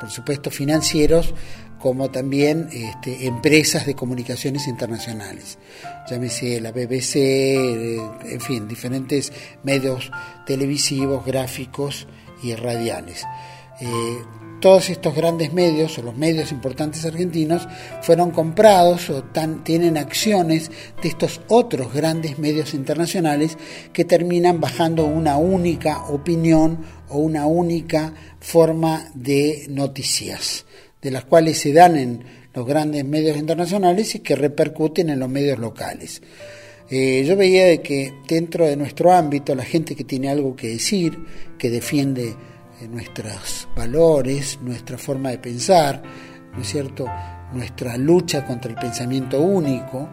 por supuesto, financieros, como también este, empresas de comunicaciones internacionales, llámese la BBC, eh, en fin, diferentes medios televisivos, gráficos y radiales. Eh, todos estos grandes medios o los medios importantes argentinos fueron comprados o tienen acciones de estos otros grandes medios internacionales que terminan bajando una única opinión o una única forma de noticias, de las cuales se dan en los grandes medios internacionales y que repercuten en los medios locales. Eh, yo veía de que dentro de nuestro ámbito la gente que tiene algo que decir, que defiende eh, nuestros valores, nuestra forma de pensar, ¿no cierto? nuestra lucha contra el pensamiento único,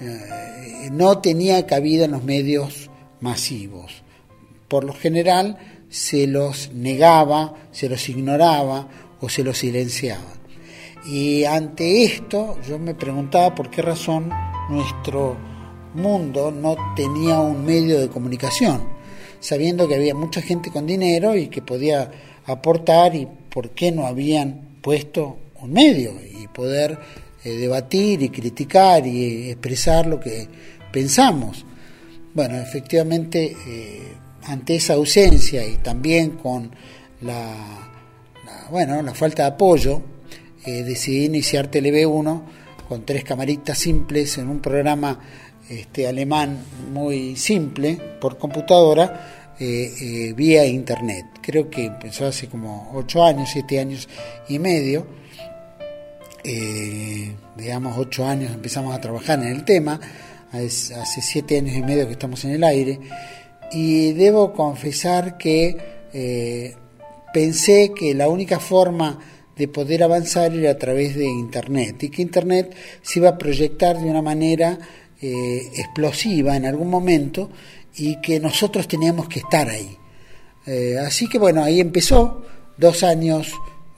eh, no tenía cabida en los medios masivos. Por lo general se los negaba, se los ignoraba o se los silenciaba. Y ante esto yo me preguntaba por qué razón nuestro mundo no tenía un medio de comunicación, sabiendo que había mucha gente con dinero y que podía aportar y por qué no habían puesto un medio y poder eh, debatir y criticar y expresar lo que pensamos. Bueno, efectivamente, eh, ante esa ausencia y también con la, bueno, la falta de apoyo, eh, decidí iniciar TV1 con tres camaritas simples en un programa este, alemán muy simple por computadora eh, eh, vía internet. Creo que empezó hace como ocho años, siete años y medio. Digamos, ocho años empezamos a trabajar en el tema. Hace siete años y medio que estamos en el aire. Y debo confesar que pensé que la única forma de poder avanzar era a través de Internet y que Internet se iba a proyectar de una manera eh, explosiva en algún momento y que nosotros teníamos que estar ahí. Eh, así que bueno, ahí empezó, dos años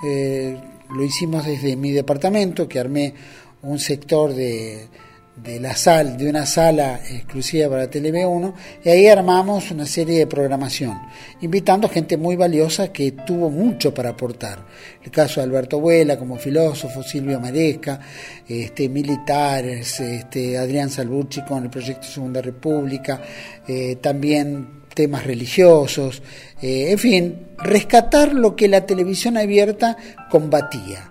eh, lo hicimos desde mi departamento, que armé un sector de de la sal, de una sala exclusiva para TV1 y ahí armamos una serie de programación, invitando gente muy valiosa que tuvo mucho para aportar. El caso de Alberto Vuela como filósofo, Silvio Maresca, este, militares, este, Adrián Salvucci con el proyecto Segunda República, eh, también temas religiosos, eh, en fin, rescatar lo que la televisión abierta combatía.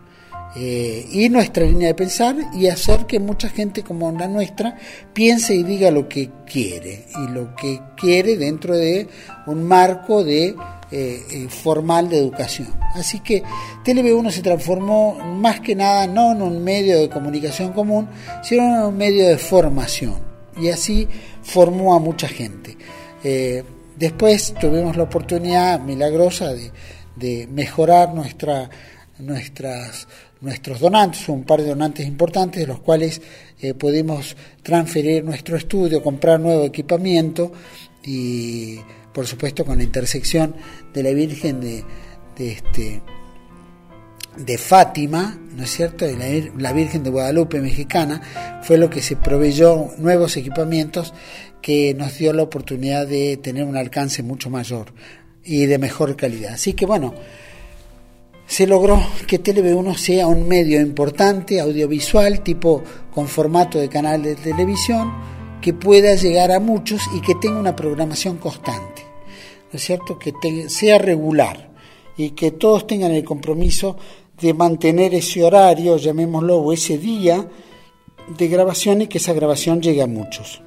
Eh, y nuestra línea de pensar y hacer que mucha gente como la nuestra piense y diga lo que quiere y lo que quiere dentro de un marco de eh, eh, formal de educación. Así que TLB1 se transformó más que nada no en un medio de comunicación común, sino en un medio de formación y así formó a mucha gente. después tuvimos la oportunidad milagrosa de, de mejorar nuestra, nuestras nuestros donantes, un par de donantes importantes, de los cuales eh, pudimos transferir nuestro estudio, comprar nuevo equipamiento y, por supuesto, con la intersección de la Virgen de, este, de Fátima, ¿no es cierto?, de la, Virgen de Guadalupe mexicana, fue lo que se proveyó nuevos equipamientos que nos dio la oportunidad de tener un alcance mucho mayor y de mejor calidad. Así que bueno, se logró que TV1 sea un medio importante, audiovisual, tipo con formato de canal de televisión, que pueda llegar a muchos y que tenga una programación constante. ¿No es cierto? Que sea regular y que todos tengan el compromiso de mantener ese horario, llamémoslo, o ese día de grabación y que esa grabación llegue a muchos.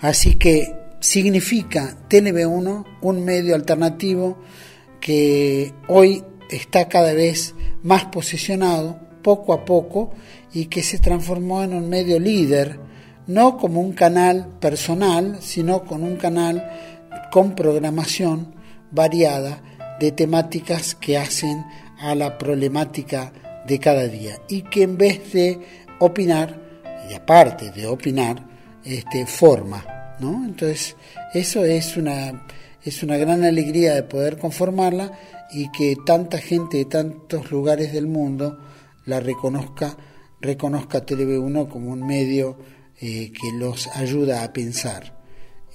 Así que significa TV1 un medio alternativo que hoy está cada vez más posicionado poco a poco y que se transformó en un medio líder, no como un canal personal, sino con un canal con programación variada de temáticas que hacen a la problemática de cada día y que en vez de opinar, y aparte de opinar, este, forma. ¿no? Entonces, eso es una es una gran alegría de poder conformarla y que tanta gente de tantos lugares del mundo la reconozca, reconozca TV1 como un medio eh, que los ayuda a pensar.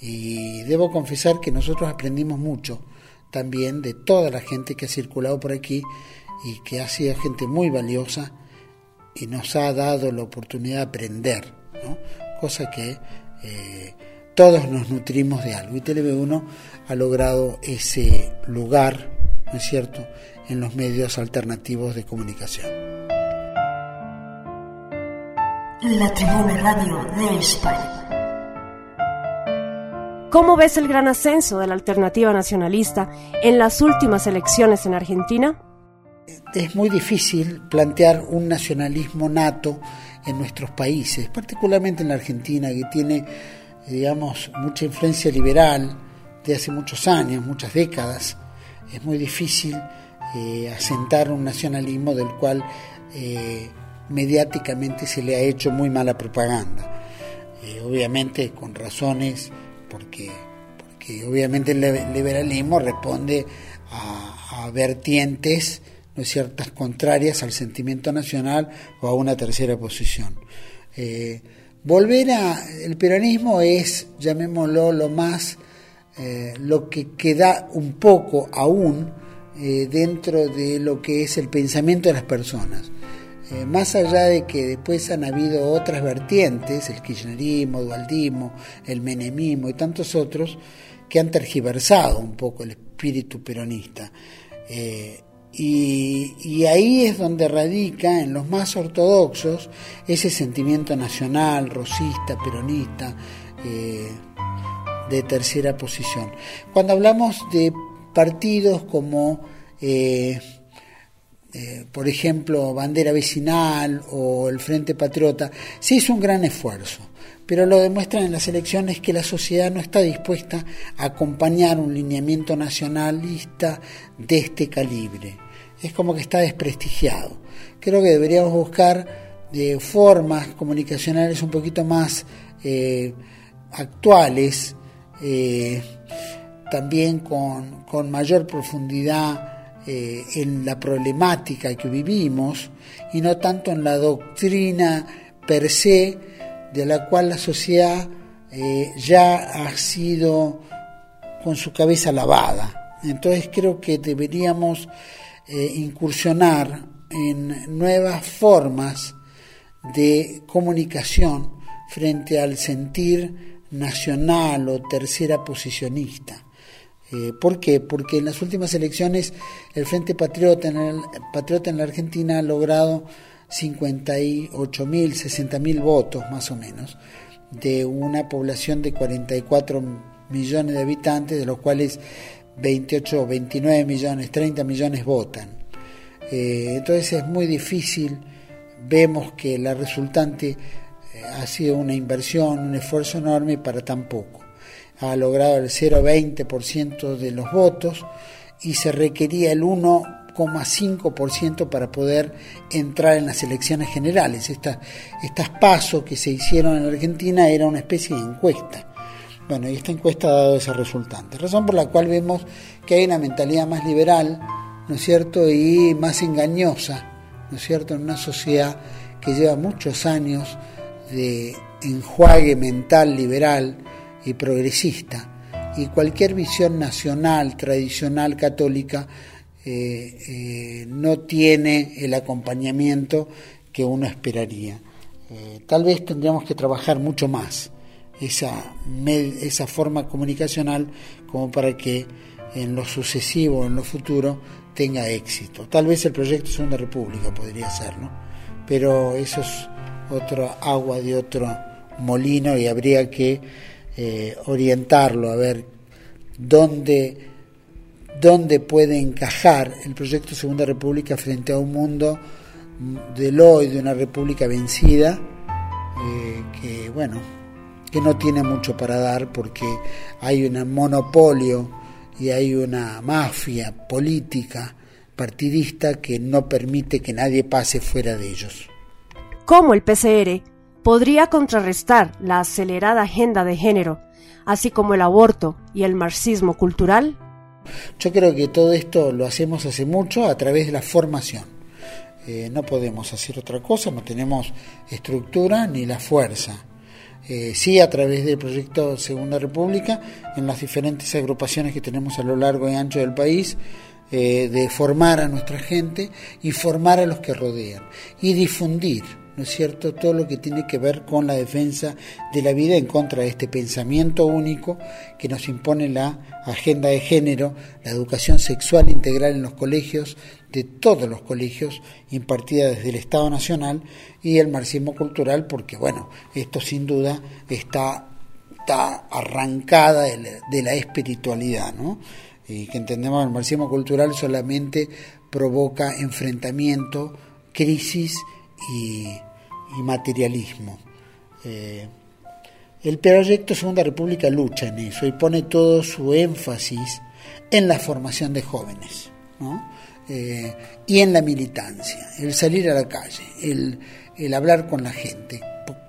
Y debo confesar que nosotros aprendimos mucho también de toda la gente que ha circulado por aquí y que ha sido gente muy valiosa y nos ha dado la oportunidad de aprender, cosa que eh, todos nos nutrimos de algo y TV1 ha logrado ese lugar, ¿no es cierto?, en los medios alternativos de comunicación. La Tribuna Radio de España. ¿Cómo ves el gran ascenso de la alternativa nacionalista en las últimas elecciones en Argentina? Es muy difícil plantear un nacionalismo nato en nuestros países, particularmente en la Argentina, que tiene, digamos, mucha influencia liberal de hace muchos años, muchas décadas. Es muy difícil eh, asentar un nacionalismo del cual eh, mediáticamente se le ha hecho muy mala propaganda. Eh, obviamente con razones porque, obviamente el liberalismo responde a, vertientes no ciertas contrarias al sentimiento nacional o a una tercera posición. Volver a el peronismo es, llamémoslo, lo más, eh, lo que queda un poco aún eh, dentro de lo que es el pensamiento de las personas. más allá de que después han habido otras vertientes, el kirchnerismo, el dualdismo, el menemismo y tantos otros, que han tergiversado un poco el espíritu peronista. Y, ahí es donde radica en los más ortodoxos ese sentimiento nacional, rosista, peronista, eh, de tercera posición. Cuando hablamos de partidos como, eh, eh, por ejemplo, Bandera Vecinal o el Frente Patriota, se hizo un gran esfuerzo pero lo demuestran en las elecciones que la sociedad no está dispuesta a acompañar un lineamiento nacionalista de este calibre es como que está desprestigiado. Creo que deberíamos buscar de formas comunicacionales un poquito más eh, actuales, eh, también con, con, mayor profundidad eh, en la problemática que vivimos y no tanto en la doctrina per se de la cual la sociedad ya ha sido con su cabeza lavada. Entonces creo que deberíamos eh, incursionar en nuevas formas de comunicación frente al sentir nacional o tercera posicionista. Eh, ¿Por qué? Porque en las últimas elecciones el Frente Patriota en, la Argentina ha logrado 58 mil, 60 mil votos más o menos, de una población de 44 millones de habitantes, de los cuales 28, 29 millones, 30 millones votan. Eh, entonces es muy difícil, vemos que la resultante ha sido una inversión, un esfuerzo enorme para tan poco. Ha logrado el 0,20% de los votos y se requería el 1,5% para poder entrar en las elecciones generales. Estas, estas pasos que se hicieron en Argentina era una especie de encuesta bueno, y esta encuesta ha dado ese resultante, razón por la cual vemos que hay una mentalidad más liberal, ¿no es cierto?, y más engañosa, ¿no es cierto?, en una sociedad que lleva muchos años de enjuague mental liberal y progresista, y cualquier visión nacional, tradicional, católica, eh, eh, no tiene el acompañamiento que uno esperaría. Eh, tal vez tendríamos que trabajar mucho más esa, esa forma comunicacional como para que en lo sucesivo, en lo futuro, tenga éxito. Tal vez el proyecto Segunda República podría ser, ¿no? Pero eso es otra agua de otro molino y habría que eh, orientarlo a ver dónde, dónde puede encajar el proyecto Segunda República frente a un mundo del hoy, de una república vencida, eh, que bueno, que no tiene mucho para dar porque hay un monopolio y hay una mafia política partidista que no permite que nadie pase fuera de ellos. ¿Cómo el PCR podría contrarrestar la acelerada agenda de género, así como el aborto y el marxismo cultural? Yo creo que todo esto lo hacemos hace mucho a través de la formación. Eh, no podemos hacer otra cosa, no tenemos estructura ni la fuerza eh, sí a través del proyecto Segunda República, en las diferentes agrupaciones que tenemos a lo largo y ancho del país, eh, de formar a nuestra gente y formar a los que rodean y difundir, ¿no es cierto?, todo lo que tiene que ver con la defensa de la vida en contra de este pensamiento único que nos impone la agenda de género, la educación sexual integral en los colegios de todos los colegios impartida desde el Estado Nacional y el marxismo cultural, porque bueno, esto sin duda está, está arrancada de la, espiritualidad, ¿no? Y que entendemos el marxismo cultural solamente provoca enfrentamiento, crisis y, materialismo. Eh, el proyecto Segunda República lucha en eso y pone todo su énfasis en la formación de jóvenes eh, y en la militancia, el salir a la calle, el, hablar con la gente,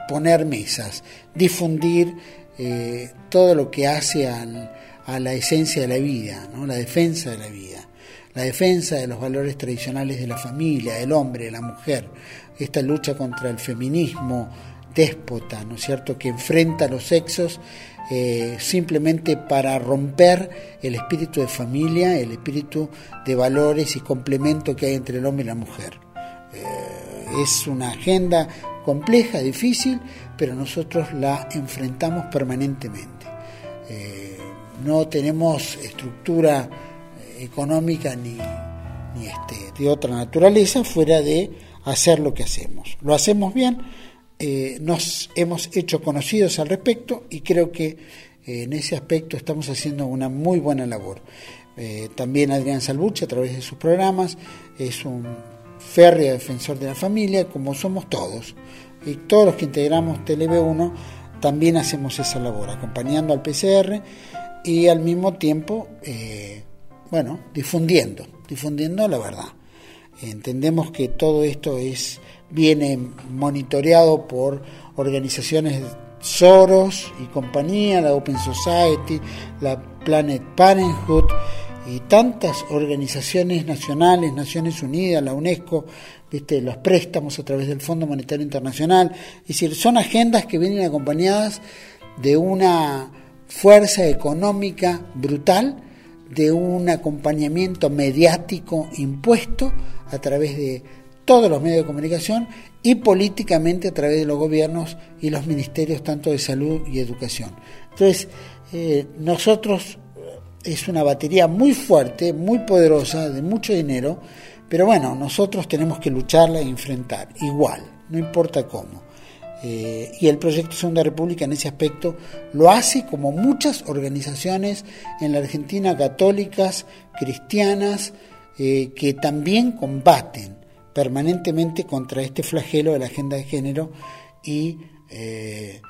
poner mesas, difundir eh, todo lo que hace a la esencia de la vida, ¿no? la defensa de la vida, la defensa de los valores tradicionales de la familia, del hombre, de la mujer, esta lucha contra el feminismo déspota, ¿no es cierto?, que enfrenta a los sexos eh, simplemente para romper el espíritu de familia, el espíritu de valores y complemento que hay entre el hombre y la mujer. Eh, es una agenda compleja, difícil, pero nosotros la enfrentamos permanentemente. Eh, no tenemos estructura económica ni, ni este, de otra naturaleza fuera de hacer lo que hacemos. Lo hacemos bien, eh, nos hemos hecho conocidos al respecto y creo que eh, en ese aspecto estamos haciendo una muy buena labor. Eh, también Adrián Salbuche, a través de sus programas, es un férreo defensor de la familia, como somos todos. Y todos los que integramos TLB1 también hacemos esa labor, acompañando al PCR y al mismo tiempo, bueno, difundiendo, difundiendo la verdad. Entendemos que todo esto es viene monitoreado por organizaciones Soros y compañía, la Open Society, la Planet Parenthood y tantas organizaciones nacionales, Naciones Unidas, la UNESCO, ¿viste? los préstamos a través del Fondo Monetario Internacional. Es decir, son agendas que vienen acompañadas de una fuerza económica brutal, de un acompañamiento mediático impuesto a través de todos los medios de comunicación y políticamente a través de los gobiernos y los ministerios tanto de salud y educación. Entonces, eh, nosotros eh, es una batería muy fuerte, muy poderosa, de mucho dinero, pero bueno, nosotros tenemos que lucharla e enfrentar, igual, no importa cómo. Eh, y el proyecto Segunda República en ese aspecto lo hace como muchas organizaciones en la Argentina católicas, cristianas, que también combaten permanentemente contra este flagelo de la agenda de género y, eh,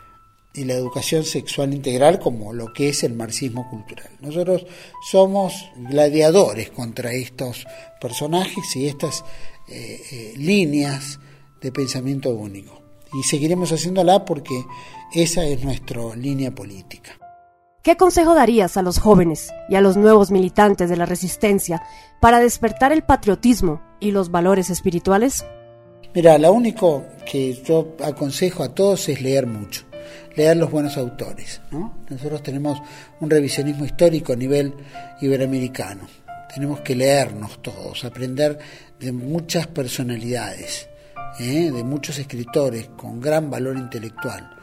y la educación sexual integral como lo que es el marxismo cultural. Nosotros somos gladiadores contra estos personajes y estas eh, eh, líneas de pensamiento único. Y seguiremos haciéndola porque esa es nuestra línea política. ¿Qué consejo darías a los jóvenes y a los nuevos militantes de la resistencia para despertar el patriotismo y los valores espirituales? Mira, lo único que yo aconsejo a todos es leer mucho, leer los buenos autores. Nosotros tenemos un revisionismo histórico a nivel iberoamericano. Tenemos que leernos todos, aprender de muchas personalidades, ¿eh? de muchos escritores con gran valor intelectual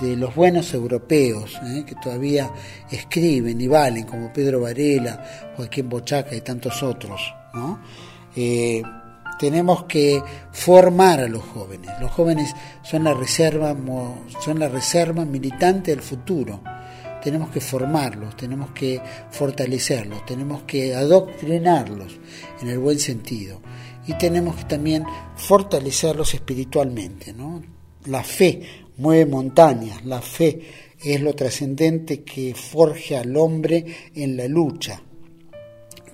de los buenos europeos ¿eh? que todavía escriben y valen, como Pedro Varela, Joaquín Bochaca y tantos otros. Eh, tenemos que formar a los jóvenes. Los jóvenes son la reserva, son la reserva militante del futuro. Tenemos que formarlos, tenemos que fortalecerlos, tenemos que adoctrinarlos en el buen sentido y tenemos que también fortalecerlos espiritualmente. ¿no? La fe mueve montañas, la fe es lo trascendente que forja al hombre en la lucha,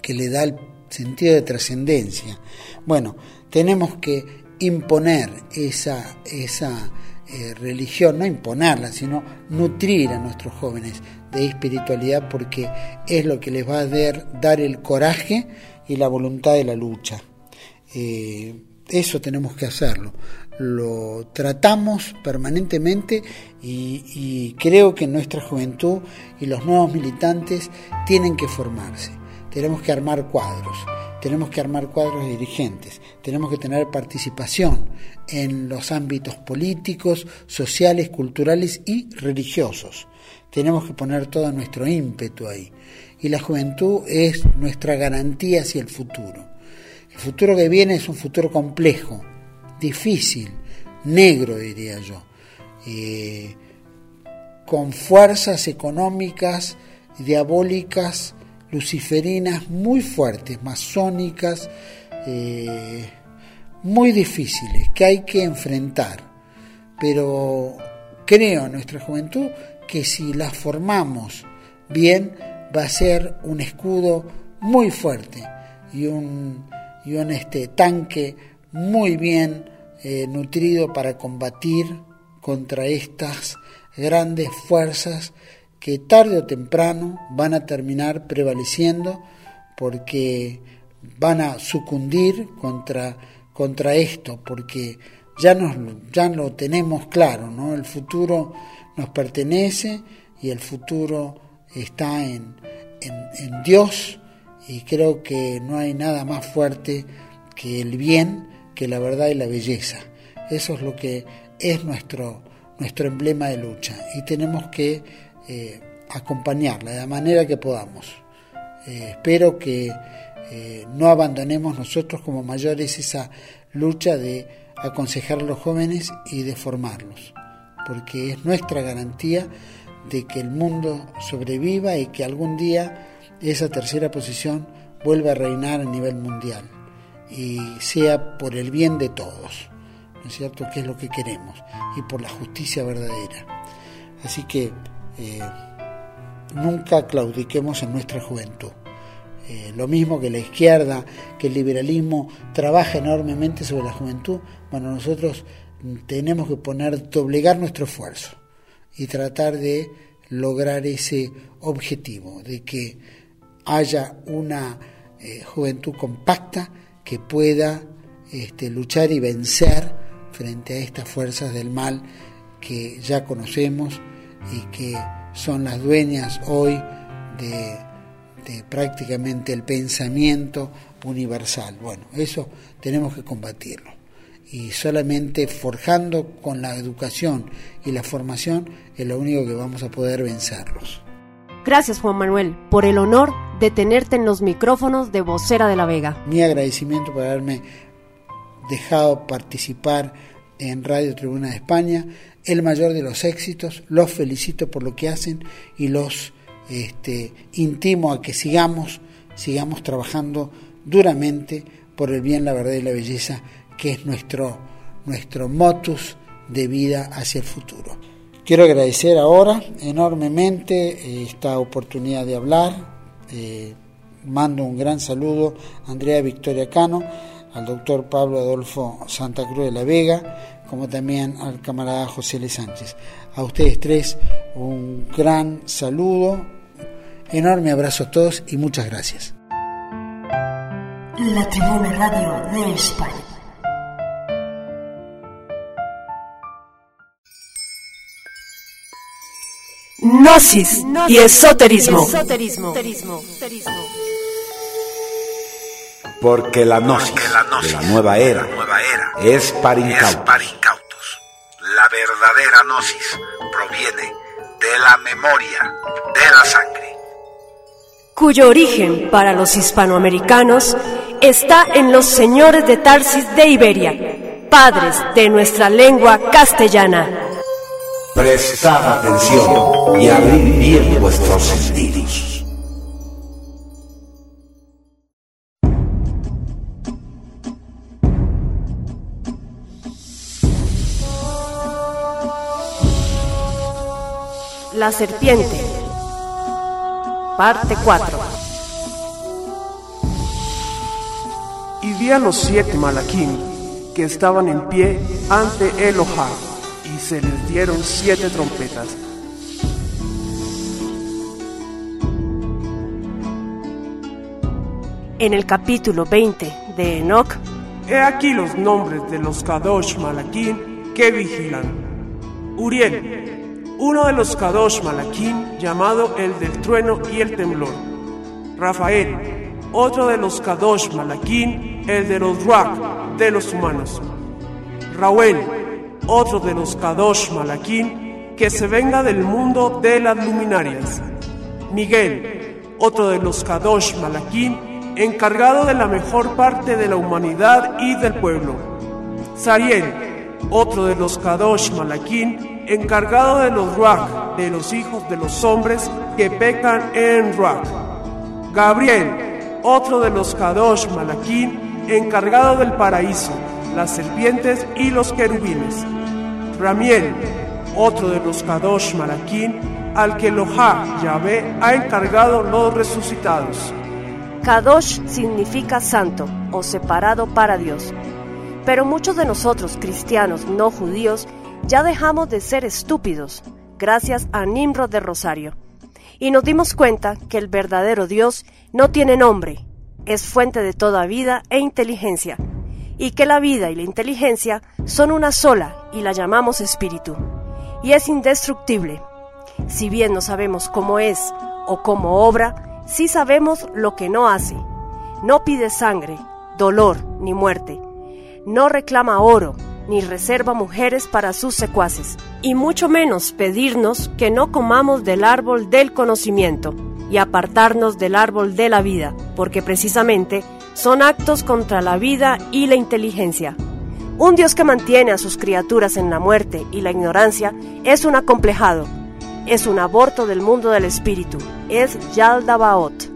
que le da el sentido de trascendencia. Bueno, tenemos que imponer esa, esa eh, religión, no imponerla, sino nutrir a nuestros jóvenes de espiritualidad porque es lo que les va a dar, dar el coraje y la voluntad de la lucha. Eh, eso tenemos que hacerlo lo tratamos permanentemente y, creo que nuestra juventud y los nuevos militantes tienen que formarse. Tenemos que armar cuadros, tenemos que armar cuadros dirigentes, tenemos que tener participación en los ámbitos políticos, sociales, culturales y religiosos. Tenemos que poner todo nuestro ímpetu ahí. Y la juventud es nuestra garantía hacia el futuro El futuro que viene es un futuro complejo, difícil, negro diría yo, eh, con fuerzas económicas, diabólicas, luciferinas muy fuertes, masónicas, eh, muy difíciles, que hay que enfrentar. Pero creo en nuestra juventud que si las formamos bien, va a ser un escudo muy fuerte y un, y un este, tanque muy bien eh, nutrido para combatir contra estas grandes fuerzas que tarde o temprano van a terminar prevaleciendo porque van a sucundir contra, contra esto, porque ya, nos, ya lo tenemos claro, ¿no? el futuro nos pertenece y el futuro está en, en, Dios y creo que no hay nada más fuerte que el bien, que la verdad y la belleza. Eso es lo que es nuestro, nuestro emblema de lucha y tenemos que eh, acompañarla de la manera que podamos. Eh, espero que eh, no abandonemos nosotros como mayores esa lucha de aconsejar a los jóvenes y de formarlos, porque es nuestra garantía de que el mundo sobreviva y que algún día esa tercera posición vuelva a reinar a nivel mundial y sea por el bien de todos, ¿no es cierto? Que es lo que queremos y por la justicia verdadera. Así que eh, nunca claudiquemos en nuestra juventud. Eh, lo mismo que la izquierda, que el liberalismo trabaja enormemente sobre la juventud, bueno, nosotros tenemos que poner, doblegar nuestro esfuerzo y tratar de lograr ese objetivo, de que haya una eh, juventud compacta que pueda este, luchar y vencer frente a estas fuerzas del mal que ya conocemos y que son las dueñas hoy de, de prácticamente el pensamiento universal. Bueno, eso tenemos que combatirlo y solamente forjando con la educación y la formación es lo único que vamos a poder vencerlos. Gracias Juan Manuel por el honor de tenerte en los micrófonos de Vocera de la Vega. Mi agradecimiento por haberme dejado participar en Radio Tribuna de España, el mayor de los éxitos, los felicito por lo que hacen y los este, intimo a que sigamos, sigamos trabajando duramente por el bien, la verdad y la belleza que es nuestro, nuestro motus de vida hacia el futuro. Quiero agradecer ahora enormemente eh, esta oportunidad de hablar. Eh, mando un gran saludo a Andrea Victoria Cano, al doctor Pablo Adolfo Santa Cruz de la Vega, como también al camarada José L. Sánchez. A ustedes tres un gran saludo, enorme abrazo a todos y muchas gracias. La Tribuna Radio de España. Gnosis y esoterismo. Porque la gnosis de la nueva era es para incautos. La verdadera gnosis proviene de la memoria de la sangre. Cuyo origen para los hispanoamericanos está en los señores de Tarsis de Iberia, padres de nuestra lengua castellana. Prestad atención y abrid bien vuestros sentidos. La serpiente. Parte 4. Y vi a los siete malaquín que estaban en pie ante Elohim se les dieron siete trompetas. En el capítulo 20 de Enoch, he aquí los nombres de los Kadosh Malakim que vigilan. Uriel, uno de los Kadosh Malakim llamado el del trueno y el temblor. Rafael, otro de los Kadosh Malakim, el de los Ruach, de los humanos. Raúl, otro de los Kadosh Malakim, que se venga del mundo de las luminarias. Miguel, otro de los Kadosh Malakim, encargado de la mejor parte de la humanidad y del pueblo. Sariel, otro de los Kadosh Malakin, encargado de los Ruach, de los hijos de los hombres que pecan en Ruach. Gabriel, otro de los Kadosh Malakin, encargado del paraíso, las serpientes y los querubines. Ramiel, otro de los Kadosh Malakin, al que Elohá Yahvé ha encargado los resucitados. Kadosh significa santo o separado para Dios. Pero muchos de nosotros, cristianos no judíos, ya dejamos de ser estúpidos gracias a Nimrod de Rosario. Y nos dimos cuenta que el verdadero Dios no tiene nombre, es fuente de toda vida e inteligencia, y que la vida y la inteligencia son una sola y la llamamos espíritu, y es indestructible. Si bien no sabemos cómo es o cómo obra, sí sabemos lo que no hace. No pide sangre, dolor ni muerte. No reclama oro, ni reserva mujeres para sus secuaces, y mucho menos pedirnos que no comamos del árbol del conocimiento y apartarnos del árbol de la vida, porque precisamente son actos contra la vida y la inteligencia. Un Dios que mantiene a sus criaturas en la muerte y la ignorancia es un acomplejado, es un aborto del mundo del espíritu, es Yaldabaot.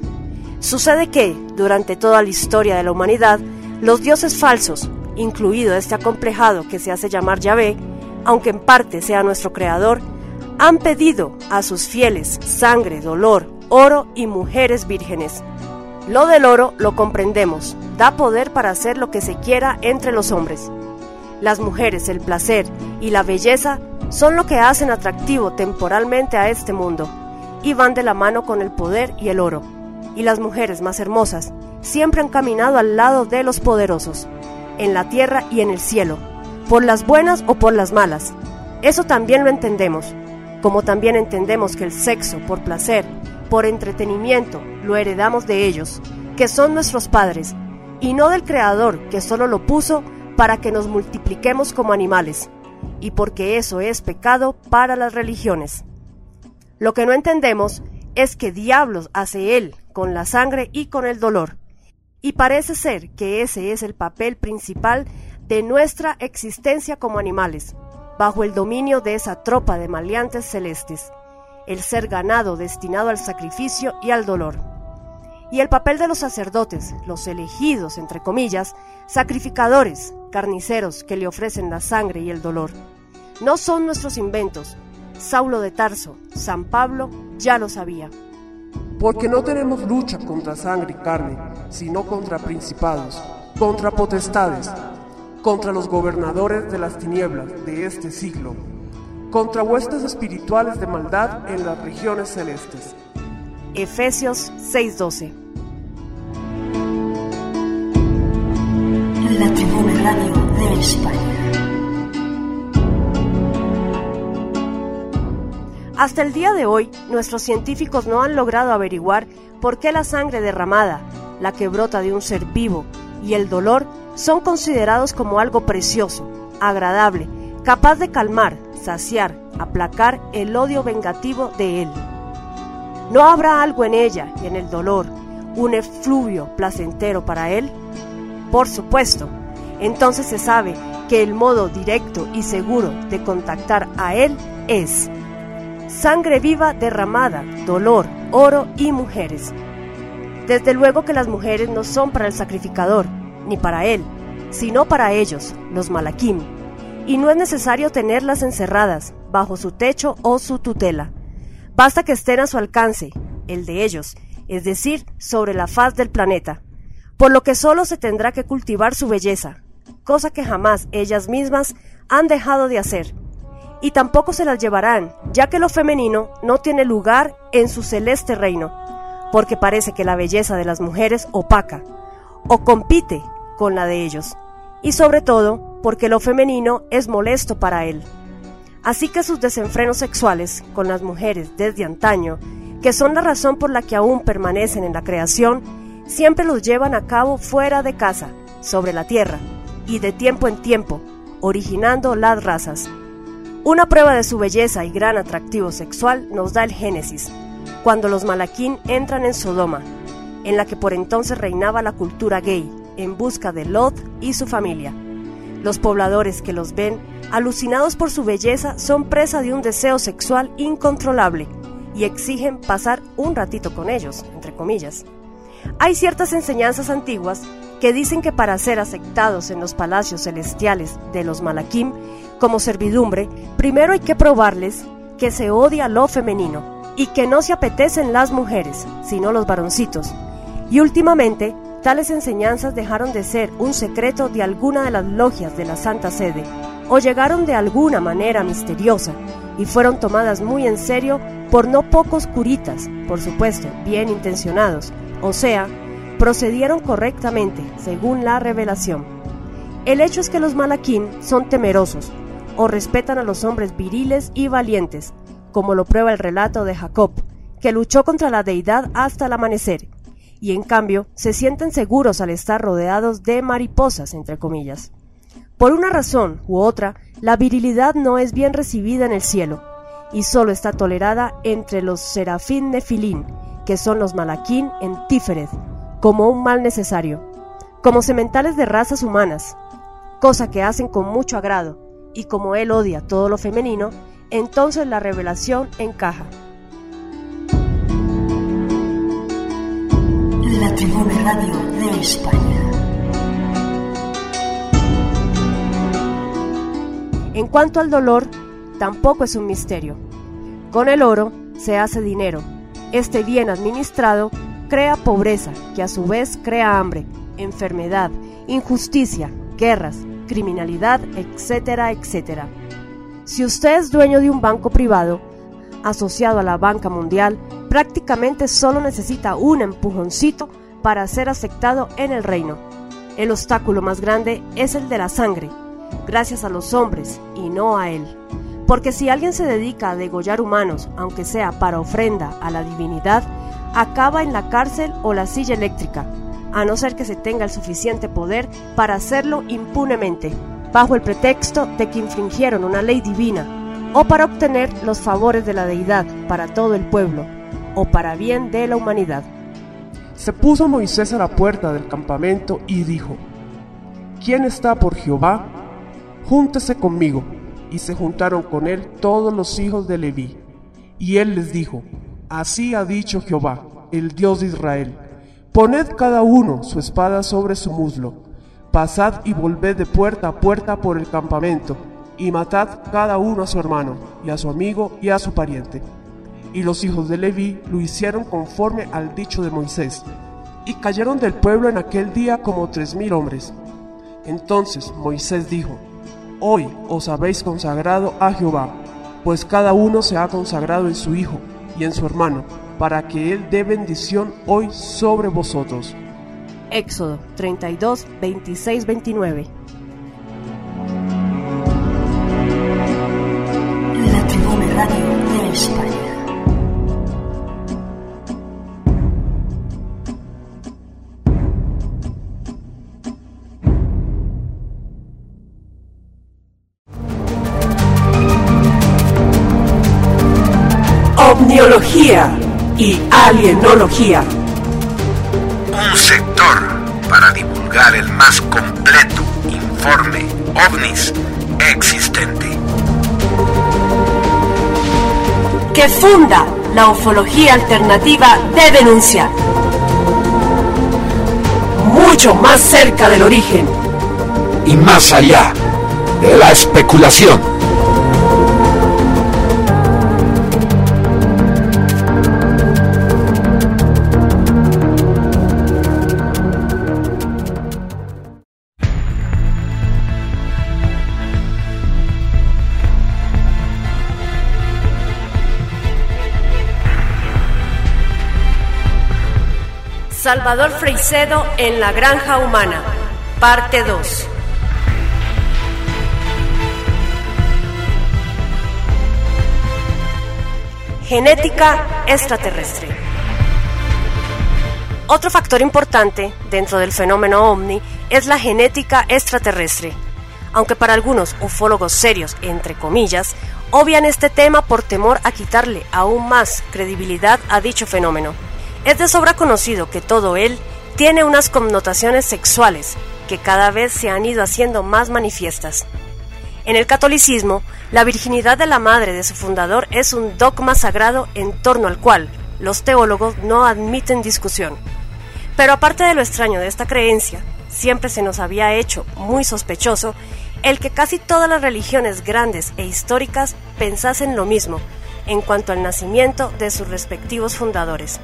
Sucede que, durante toda la historia de la humanidad, los dioses falsos, incluido este acomplejado que se hace llamar Yahvé, aunque en parte sea nuestro creador, han pedido a sus fieles sangre, dolor, oro y mujeres vírgenes. Lo del oro lo comprendemos, da poder para hacer lo que se quiera entre los hombres. Las mujeres, el placer y la belleza son lo que hacen atractivo temporalmente a este mundo y van de la mano con el poder y el oro. Y las mujeres más hermosas siempre han caminado al lado de los poderosos, en la tierra y en el cielo, por las buenas o por las malas. Eso también lo entendemos, como también entendemos que el sexo por placer, por entretenimiento, lo heredamos de ellos, que son nuestros padres, y no del Creador que solo lo puso para que nos multipliquemos como animales, y porque eso es pecado para las religiones. Lo que no entendemos es que diablos hace Él con la sangre y con el dolor, y parece ser que ese es el papel principal de nuestra existencia como animales, bajo el dominio de esa tropa de maleantes celestes, el ser ganado destinado al sacrificio y al dolor. Y el papel de los sacerdotes, los elegidos, entre comillas, sacrificadores, carniceros que le ofrecen la sangre y el dolor. No son nuestros inventos. Saulo de Tarso, San Pablo, ya lo sabía. Porque no tenemos lucha contra sangre y carne, sino contra principados, contra potestades, contra los gobernadores de las tinieblas de este siglo, contra huestes espirituales de maldad en las regiones celestes. Efesios 6:12 La Tribuna Radio de España. Hasta el día de hoy, nuestros científicos no han logrado averiguar por qué la sangre derramada, la que brota de un ser vivo, y el dolor son considerados como algo precioso, agradable, capaz de calmar, saciar, aplacar el odio vengativo de él. ¿No habrá algo en ella y en el dolor, un efluvio placentero para él? Por supuesto. Entonces se sabe que el modo directo y seguro de contactar a él es sangre viva derramada, dolor, oro y mujeres. Desde luego que las mujeres no son para el sacrificador, ni para él, sino para ellos, los malaquim, y no es necesario tenerlas encerradas, bajo su techo o su tutela. Basta que estén a su alcance, el de ellos, es decir, sobre la faz del planeta, por lo que solo se tendrá que cultivar su belleza, cosa que jamás ellas mismas han dejado de hacer, y tampoco se las llevarán, ya que lo femenino no tiene lugar en su celeste reino, porque parece que la belleza de las mujeres opaca, o compite con la de ellos, y sobre todo porque lo femenino es molesto para él. Así que sus desenfrenos sexuales con las mujeres desde antaño, que son la razón por la que aún permanecen en la creación, siempre los llevan a cabo fuera de casa, sobre la tierra, y de tiempo en tiempo, originando las razas. Una prueba de su belleza y gran atractivo sexual nos da el Génesis, cuando los malaquín entran en Sodoma, en la que por entonces reinaba la cultura gay, en busca de Lot y su familia. Los pobladores que los ven, alucinados por su belleza, son presa de un deseo sexual incontrolable y exigen pasar un ratito con ellos, entre comillas. Hay ciertas enseñanzas antiguas que dicen que para ser aceptados en los palacios celestiales de los Malakim como servidumbre, primero hay que probarles que se odia lo femenino y que no se apetecen las mujeres, sino los varoncitos. Y últimamente, tales enseñanzas dejaron de ser un secreto de alguna de las logias de la Santa Sede, o llegaron de alguna manera misteriosa y fueron tomadas muy en serio por no pocos curitas, por supuesto, bien intencionados, o sea, procedieron correctamente según la revelación. El hecho es que los malaquín son temerosos o respetan a los hombres viriles y valientes, como lo prueba el relato de Jacob, que luchó contra la deidad hasta el amanecer, y en cambio se sienten seguros al estar rodeados de mariposas, entre comillas. Por una razón u otra, la virilidad no es bien recibida en el cielo, y solo está tolerada entre los serafín nefilín, que son los malaquín en Tífered, como un mal necesario, como sementales de razas humanas, cosa que hacen con mucho agrado, y como él odia todo lo femenino, entonces la revelación encaja. La Tribuna Radio de España. En cuanto al dolor, tampoco es un misterio. Con el oro se hace dinero. Este bien administrado crea pobreza, que a su vez crea hambre, enfermedad, injusticia, guerras, criminalidad, etcétera, etcétera. Si usted es dueño de un banco privado, asociado a la banca mundial, prácticamente solo necesita un empujoncito para ser aceptado en el reino. El obstáculo más grande es el de la sangre, gracias a los hombres y no a él. Porque si alguien se dedica a degollar humanos, aunque sea para ofrenda a la divinidad, acaba en la cárcel o la silla eléctrica, a no ser que se tenga el suficiente poder para hacerlo impunemente, bajo el pretexto de que infringieron una ley divina, o para obtener los favores de la deidad para todo el pueblo, o para bien de la humanidad. Se puso Moisés a la puerta del campamento y dijo, ¿Quién está por Jehová? Júntese conmigo y se juntaron con él todos los hijos de Leví. Y él les dijo, Así ha dicho Jehová, el Dios de Israel, poned cada uno su espada sobre su muslo, pasad y volved de puerta a puerta por el campamento, y matad cada uno a su hermano, y a su amigo, y a su pariente. Y los hijos de Leví lo hicieron conforme al dicho de Moisés, y cayeron del pueblo en aquel día como tres mil hombres. Entonces Moisés dijo, Hoy os habéis consagrado a Jehová, pues cada uno se ha consagrado en su hijo y en su hermano, para que él dé bendición hoy sobre vosotros. Éxodo 32, 26, 29. La Tribuna Radio de España. Omniología y alienología. Un sector para divulgar el más completo informe ovnis existente. Que funda la ufología alternativa de denunciar. Mucho más cerca del origen. Y más allá de la especulación. Salvador Freicedo en la Granja Humana, parte 2. Genética extraterrestre. Otro factor importante dentro del fenómeno ovni es la genética extraterrestre, aunque para algunos ufólogos serios, entre comillas, obvian este tema por temor a quitarle aún más credibilidad a dicho fenómeno. Es de sobra conocido que todo él tiene unas connotaciones sexuales que cada vez se han ido haciendo más manifiestas. En el catolicismo, la virginidad de la madre de su fundador es un dogma sagrado en torno al cual los teólogos no admiten discusión. Pero aparte de lo extraño de esta creencia, siempre se nos había hecho muy sospechoso el que casi todas las religiones grandes e históricas pensasen lo mismo en cuanto al nacimiento de sus respectivos fundadores.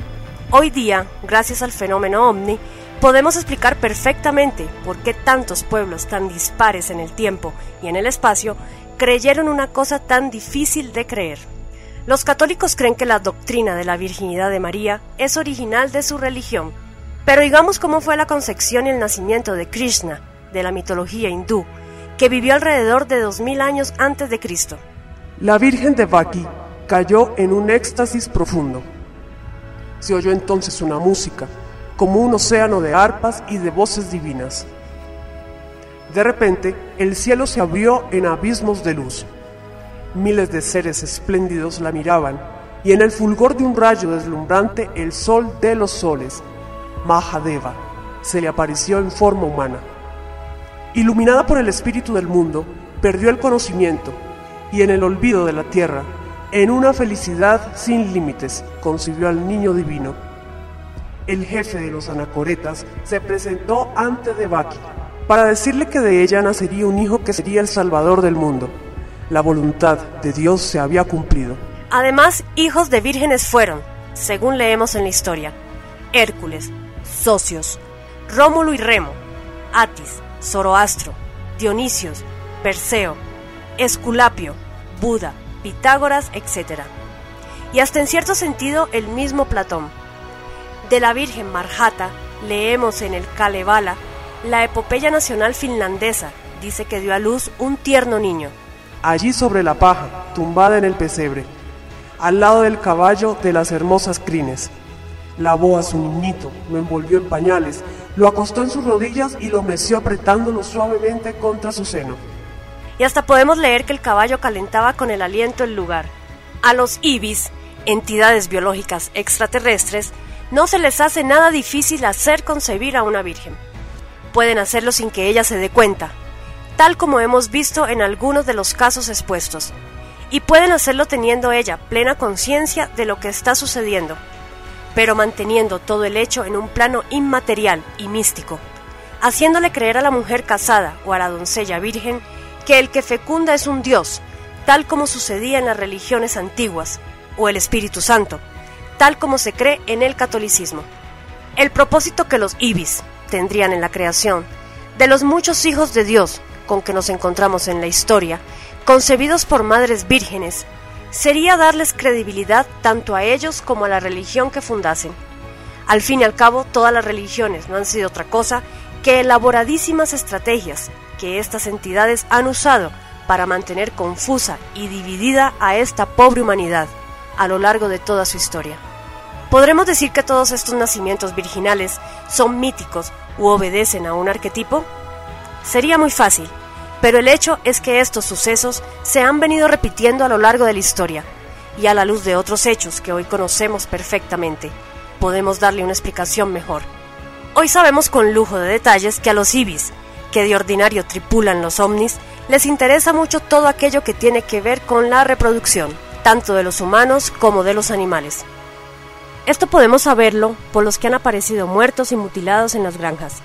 Hoy día, gracias al fenómeno ovni, podemos explicar perfectamente por qué tantos pueblos tan dispares en el tiempo y en el espacio creyeron una cosa tan difícil de creer. Los católicos creen que la doctrina de la virginidad de María es original de su religión, pero digamos cómo fue la concepción y el nacimiento de Krishna, de la mitología hindú, que vivió alrededor de 2000 años antes de Cristo. La Virgen de Baki cayó en un éxtasis profundo. Se oyó entonces una música, como un océano de arpas y de voces divinas. De repente, el cielo se abrió en abismos de luz. Miles de seres espléndidos la miraban, y en el fulgor de un rayo deslumbrante el sol de los soles, Mahadeva, se le apareció en forma humana. Iluminada por el espíritu del mundo, perdió el conocimiento y en el olvido de la tierra, en una felicidad sin límites, concibió al niño divino. El jefe de los anacoretas se presentó ante Devaki para decirle que de ella nacería un hijo que sería el salvador del mundo. La voluntad de Dios se había cumplido. Además, hijos de vírgenes fueron, según leemos en la historia, Hércules, Socios, Rómulo y Remo, Atis, Zoroastro, Dionisios, Perseo, Esculapio, Buda, Pitágoras, etc. Y hasta en cierto sentido el mismo Platón. De la Virgen Marjata leemos en el Kalevala la epopeya nacional finlandesa dice que dio a luz un tierno niño. Allí sobre la paja, tumbada en el pesebre, al lado del caballo de las hermosas crines, lavó a su niñito, lo envolvió en pañales, lo acostó en sus rodillas y lo meció apretándolo suavemente contra su seno. Y hasta podemos leer que el caballo calentaba con el aliento el lugar. A los ibis, entidades biológicas extraterrestres, no se les hace nada difícil hacer concebir a una virgen. Pueden hacerlo sin que ella se dé cuenta, tal como hemos visto en algunos de los casos expuestos, y pueden hacerlo teniendo ella plena conciencia de lo que está sucediendo, pero manteniendo todo el hecho en un plano inmaterial y místico, haciéndole creer a la mujer casada o a la doncella virgen que el que fecunda es un dios, tal como sucedía en las religiones antiguas, o el Espíritu Santo, tal como se cree en el catolicismo. El propósito que los ibis tendrían en la creación, de los muchos hijos de Dios con que nos encontramos en la historia, concebidos por madres vírgenes, sería darles credibilidad tanto a ellos como a la religión que fundasen. Al fin y al cabo, todas las religiones no han sido otra cosa que elaboradísimas estrategias que estas entidades han usado para mantener confusa y dividida a esta pobre humanidad a lo largo de toda su historia. ¿Podremos decir que todos estos nacimientos virginales son míticos u obedecen a un arquetipo? Sería muy fácil, pero el hecho es que estos sucesos se han venido repitiendo a lo largo de la historia, y a la luz de otros hechos que hoy conocemos perfectamente, podemos darle una explicación mejor. Hoy sabemos con lujo de detalles que a los ibis, que de ordinario tripulan los ovnis, les interesa mucho todo aquello que tiene que ver con la reproducción, tanto de los humanos como de los animales. Esto podemos saberlo por los que han aparecido muertos y mutilados en las granjas,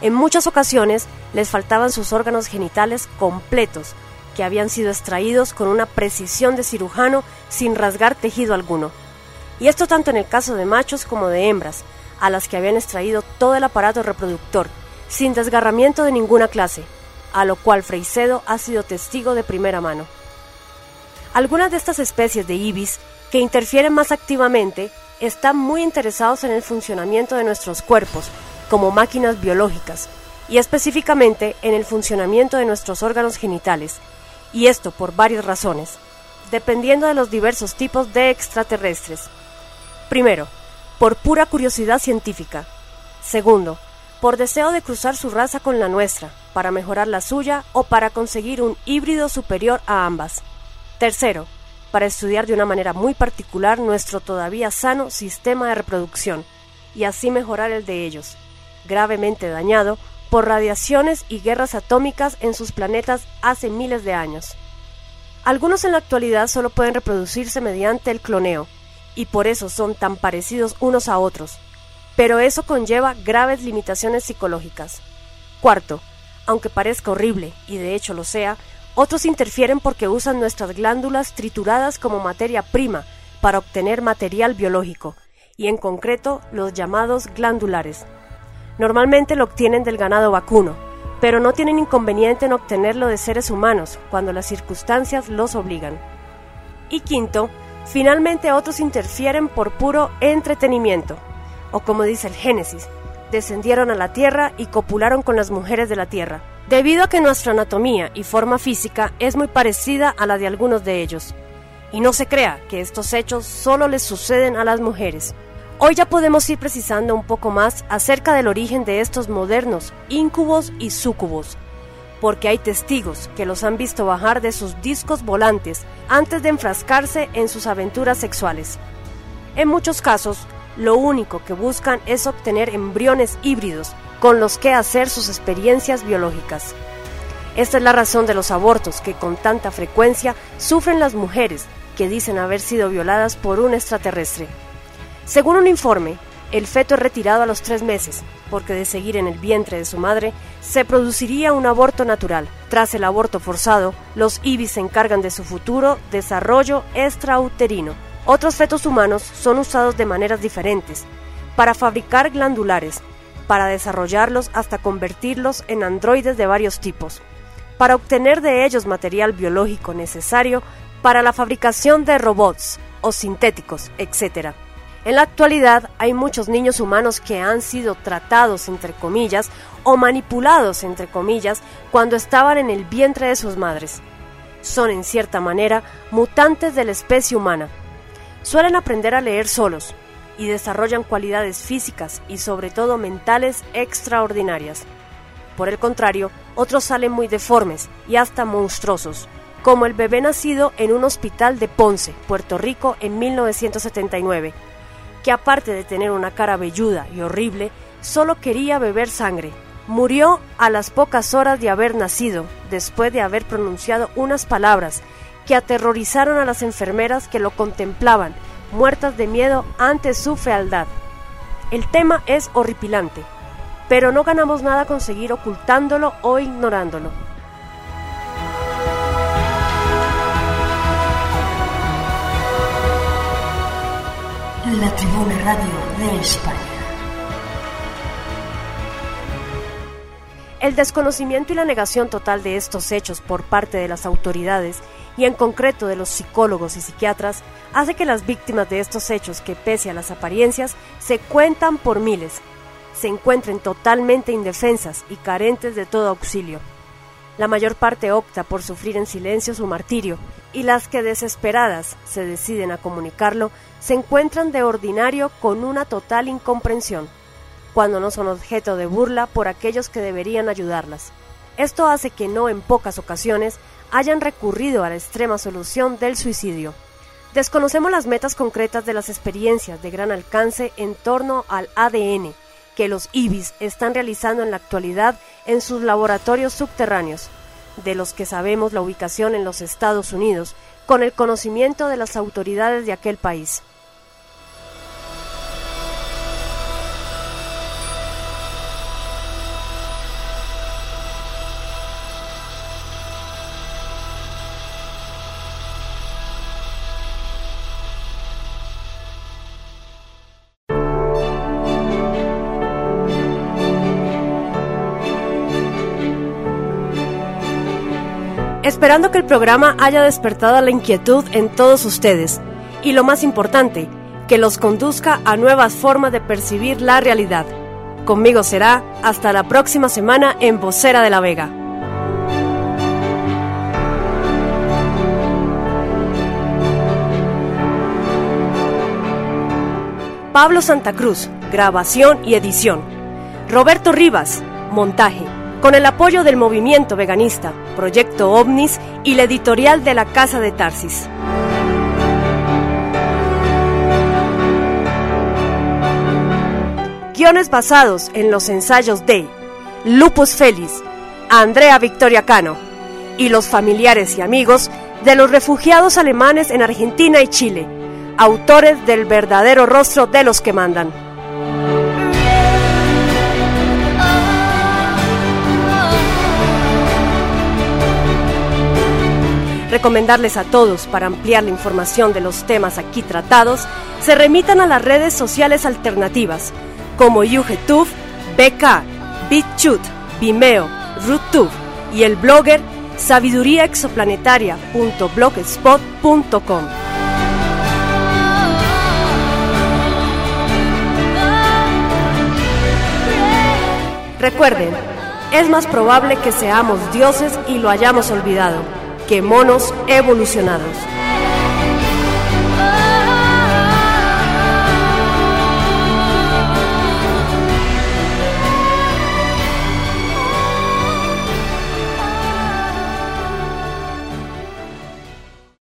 en muchas ocasiones les faltaban sus órganos genitales completos, que habían sido extraídos con una precisión de cirujano sin rasgar tejido alguno. Y esto tanto en el caso de machos como de hembras, a las que habían extraído todo el aparato reproductor, sin desgarramiento de ninguna clase, a lo cual Freicedo ha sido testigo de primera mano. Algunas de estas especies de ibis, que interfieren más activamente, están muy interesados en el funcionamiento de nuestros cuerpos, como máquinas biológicas, y específicamente en el funcionamiento de nuestros órganos genitales, y esto por varias razones, dependiendo de los diversos tipos de extraterrestres. Primero, por pura curiosidad científica. Segundo, por deseo de cruzar su raza con la nuestra, para mejorar la suya o para conseguir un híbrido superior a ambas. Tercero, para estudiar de una manera muy particular nuestro todavía sano sistema de reproducción y así mejorar el de ellos, gravemente dañado por radiaciones y guerras atómicas en sus planetas hace miles de años. Algunos en la actualidad solo pueden reproducirse mediante el cloneo, y por eso son tan parecidos unos a otros, pero eso conlleva graves limitaciones psicológicas. Cuarto, aunque parezca horrible, y de hecho lo sea, otros interfieren porque usan nuestras glándulas trituradas como materia prima para obtener material biológico, y en concreto los llamados glandulares. Normalmente lo obtienen del ganado vacuno, pero no tienen inconveniente en obtenerlo de seres humanos cuando las circunstancias los obligan. Y quinto, finalmente otros interfieren por puro entretenimiento, o como dice el Génesis, descendieron a la tierra y copularon con las mujeres de la tierra debido a que nuestra anatomía y forma física es muy parecida a la de algunos de ellos. Y no se crea que estos hechos solo les suceden a las mujeres. Hoy ya podemos ir precisando un poco más acerca del origen de estos modernos íncubos y súcubos, porque hay testigos que los han visto bajar de sus discos volantes antes de enfrascarse en sus aventuras sexuales. En muchos casos, lo único que buscan es obtener embriones híbridos con los que hacer sus experiencias biológicas. Esta es la razón de los abortos que con tanta frecuencia sufren las mujeres que dicen haber sido violadas por un extraterrestre. Según un informe, el feto es retirado a los tres meses, porque de seguir en el vientre de su madre, se produciría un aborto natural. Tras el aborto forzado, los ibis se encargan de su futuro desarrollo extrauterino. Otros fetos humanos son usados de maneras diferentes, para fabricar glandulares, para desarrollarlos hasta convertirlos en androides de varios tipos, para obtener de ellos material biológico necesario para la fabricación de robots o sintéticos, etc. En la actualidad hay muchos niños humanos que han sido tratados entre comillas o manipulados entre comillas cuando estaban en el vientre de sus madres. Son en cierta manera mutantes de la especie humana. Suelen aprender a leer solos, y desarrollan cualidades físicas y sobre todo mentales extraordinarias. Por el contrario, otros salen muy deformes y hasta monstruosos, como el bebé nacido en un hospital de Ponce, Puerto Rico, en 1979, que aparte de tener una cara velluda y horrible, solo quería beber sangre. Murió a las pocas horas de haber nacido, después de haber pronunciado unas palabras que aterrorizaron a las enfermeras que lo contemplaban muertas de miedo ante su fealdad. El tema es horripilante, pero no ganamos nada con seguir ocultándolo o ignorándolo. La Tribuna Radio de España. El desconocimiento y la negación total de estos hechos por parte de las autoridades y en concreto de los psicólogos y psiquiatras hace que las víctimas de estos hechos, que pese a las apariencias, se cuentan por miles, se encuentren totalmente indefensas y carentes de todo auxilio. La mayor parte opta por sufrir en silencio su martirio, y las que desesperadas se deciden a comunicarlo se encuentran de ordinario con una total incomprensión, cuando no son objeto de burla por aquellos que deberían ayudarlas. Esto hace que no en pocas ocasiones hayan recurrido a la extrema solución del suicidio. Desconocemos las metas concretas de las experiencias de gran alcance en torno al ADN que los IBIS están realizando en la actualidad en sus laboratorios subterráneos, de los que sabemos la ubicación en los Estados Unidos, con el conocimiento de las autoridades de aquel país. Esperando que el programa haya despertado la inquietud en todos ustedes y lo más importante, que los conduzca a nuevas formas de percibir la realidad. Conmigo será hasta la próxima semana en Vocera de la Vega. Pablo Santa Cruz, grabación y edición. Roberto Rivas, montaje con el apoyo del movimiento veganista, Proyecto OVNIS y la editorial de la Casa de Tarsis. guiones basados en los ensayos de Lupus Félix, Andrea Victoria Cano y los familiares y amigos de los refugiados alemanes en Argentina y Chile, autores del verdadero rostro de los que mandan. Recomendarles a todos, para ampliar la información de los temas aquí tratados, se remitan a las redes sociales alternativas como YouTube, BK, BitChute, Vimeo, RootTube y el blogger sabiduríaexoplanetaria.blogspot.com. Recuerden, es más probable que seamos dioses y lo hayamos olvidado que monos evolucionados.